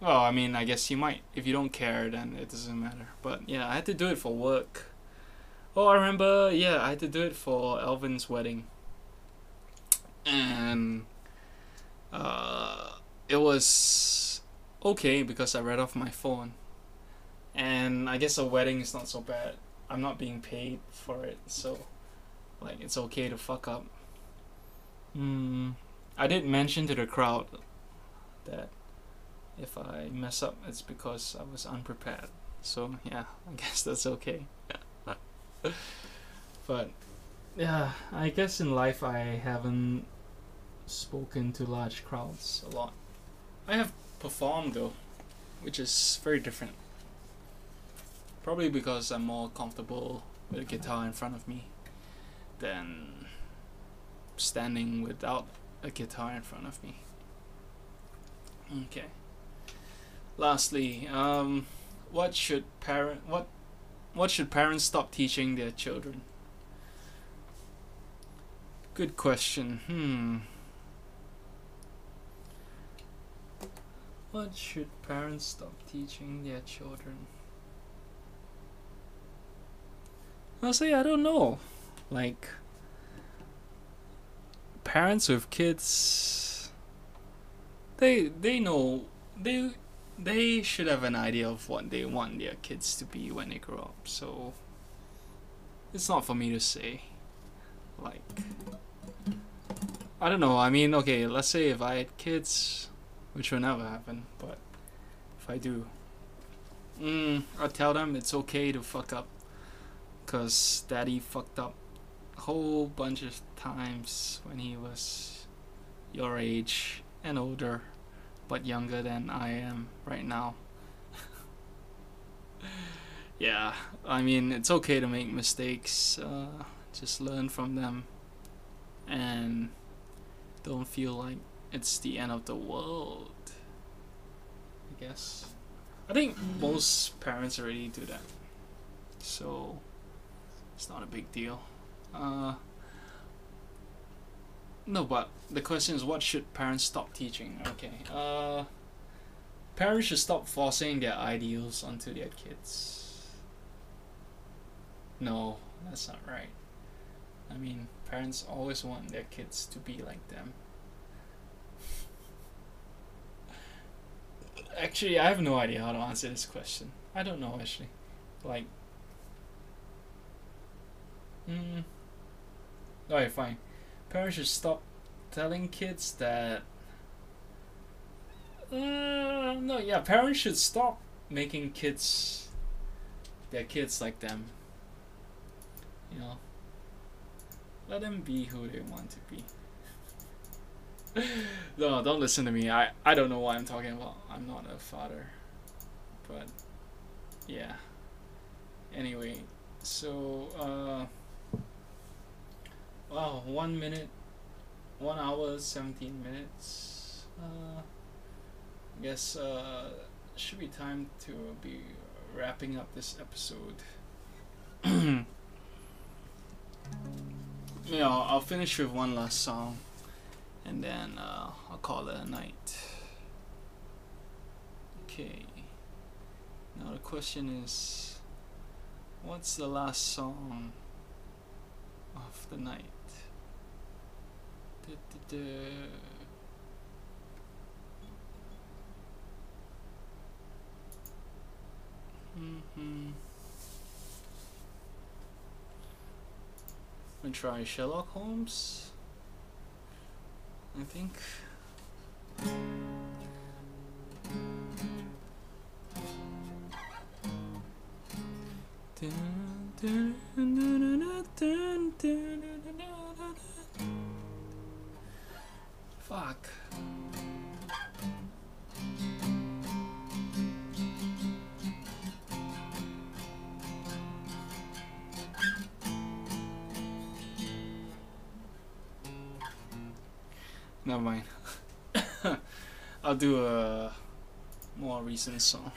well, I mean, I guess you might. If you don't care, then it doesn't matter. But yeah, I had to do it for work. Oh, I remember, yeah, I had to do it for Elvin's wedding. And uh, it was okay because I read off my phone. And I guess a wedding is not so bad. I'm not being paid for it, so like it's okay to fuck up. Hmm. I did mention to the crowd that if I mess up, it's because I was unprepared. So yeah, I guess that's okay. but yeah, I guess in life I haven't spoken to large crowds a lot. I have performed though, which is very different. Probably because I'm more comfortable with a guitar in front of me than standing without a guitar in front of me. Okay. Lastly, um, what should parent what what should parents stop teaching their children? Good question. Hmm. What should parents stop teaching their children? I'll say I don't know. Like parents with kids they they know they they should have an idea of what they want their kids to be when they grow up. So it's not for me to say. Like I don't know. I mean, okay, let's say if I had kids, which will never happen, but if I do, mm, I'll tell them it's okay to fuck up, cause daddy fucked up a whole bunch of times when he was your age and older but younger than I am right now. yeah, I mean, it's okay to make mistakes, uh, just learn from them, and don't feel like it's the end of the world. I guess. I think most parents already do that, so it's not a big deal. Uh, no, but the question is, what should parents stop teaching? Okay. Uh, parents should stop forcing their ideals onto their kids. No, that's not right. I mean, parents always want their kids to be like them. Actually, I have no idea how to answer this question. I don't know actually. Like, hmm. Alright, fine parents should stop telling kids that. Uh, no, yeah, parents should stop making kids their kids like them. You know, let them be who they want to be. no, don't listen to me. I, I don't know what I'm talking about. I'm not a father. But, yeah. Anyway, so, uh, Wow, one minute, one hour, 17 minutes. Uh, I guess uh, should be time to be wrapping up this episode. yeah, I'll, I'll, finish with one last song, and then uh, I'll call it a night. Okay. Now the question is, what's the last song of the night? Mm-hmm. And try Sherlock Holmes. I think. Dun, dun, dun, Fuck. Never mind. I'll do a more recent song.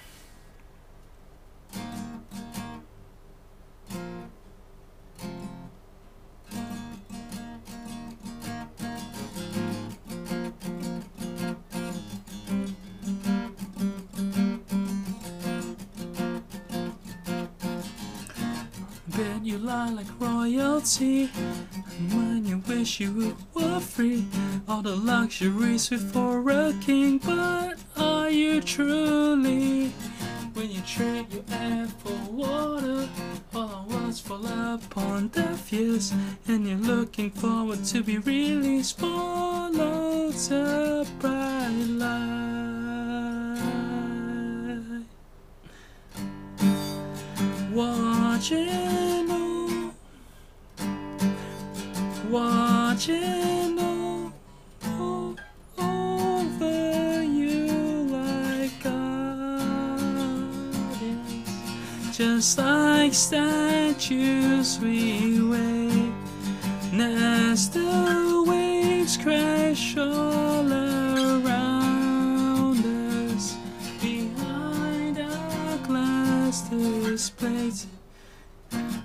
Royalty. And when you wish you were free, all the luxuries for a king. But are you truly? When you trade your air for water, all our words fall upon deaf ears, and you're looking forward to be released. Follows a bright light. Watching watching all, all over you like guardians, just like statues we wait. As the waves crash all around us, behind a glass display,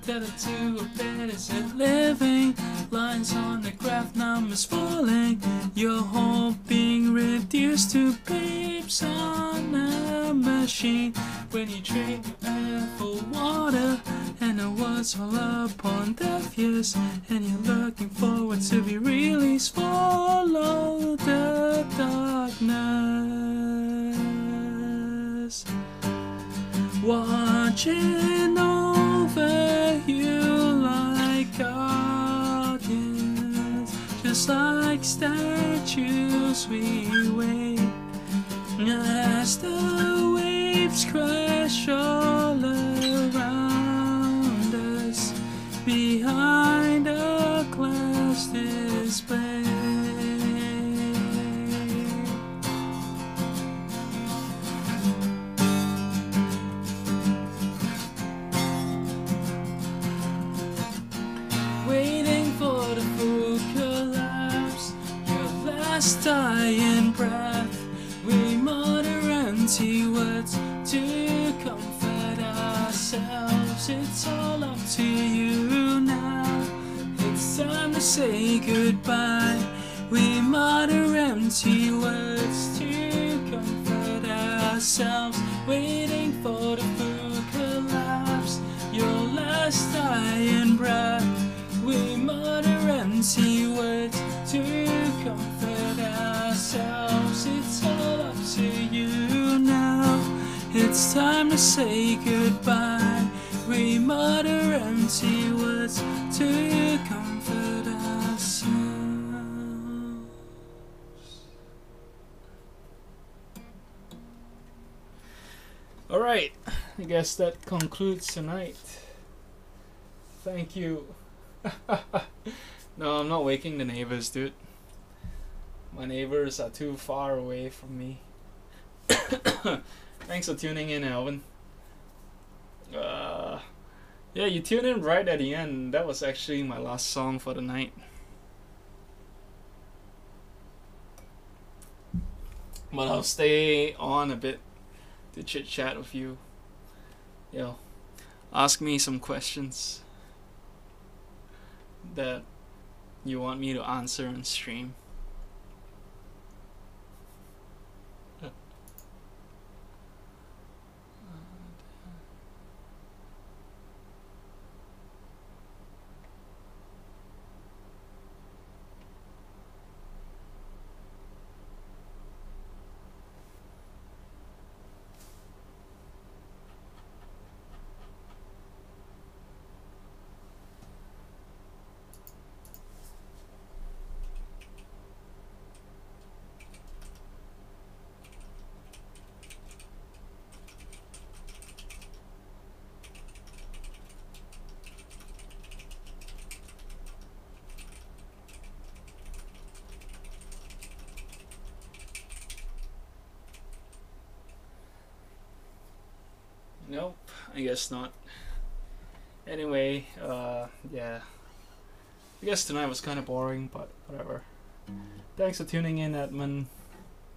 that are too a better living. Lines on the graph, numbers falling. Your hope being reduced to pips on a machine. When you your air for water, and the words fall upon deaf ears, and you're looking forward to be released. Follow the darkness, watching over you like guardians, just like statues we wait as the waves crash all around us behind a glass display. Dying breath. We mutter empty words to comfort ourselves. It's all up to you now. It's time to say goodbye. We mutter empty words to comfort ourselves. Waiting for the full collapse, your last dying breath. We mutter empty ourselves. It's all up to you now. It's time to say goodbye. We mutter empty words to comfort ourselves. Alright, I guess that concludes tonight. Thank you. no, I'm not waking the neighbors, dude. My neighbors are too far away from me. Thanks for tuning in, Alvin. Uh, yeah, you tuned in right at the end. That was actually my last song for the night. But I'll stay on a bit to chit chat with you. Yo, ask me some questions that you want me to answer on stream. I guess not. Anyway, uh, yeah. I guess tonight was kind of boring, but whatever. Thanks for tuning in, Edmund,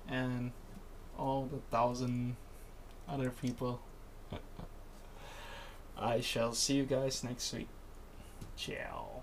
and all the thousand other people. I shall see you guys next week. Ciao.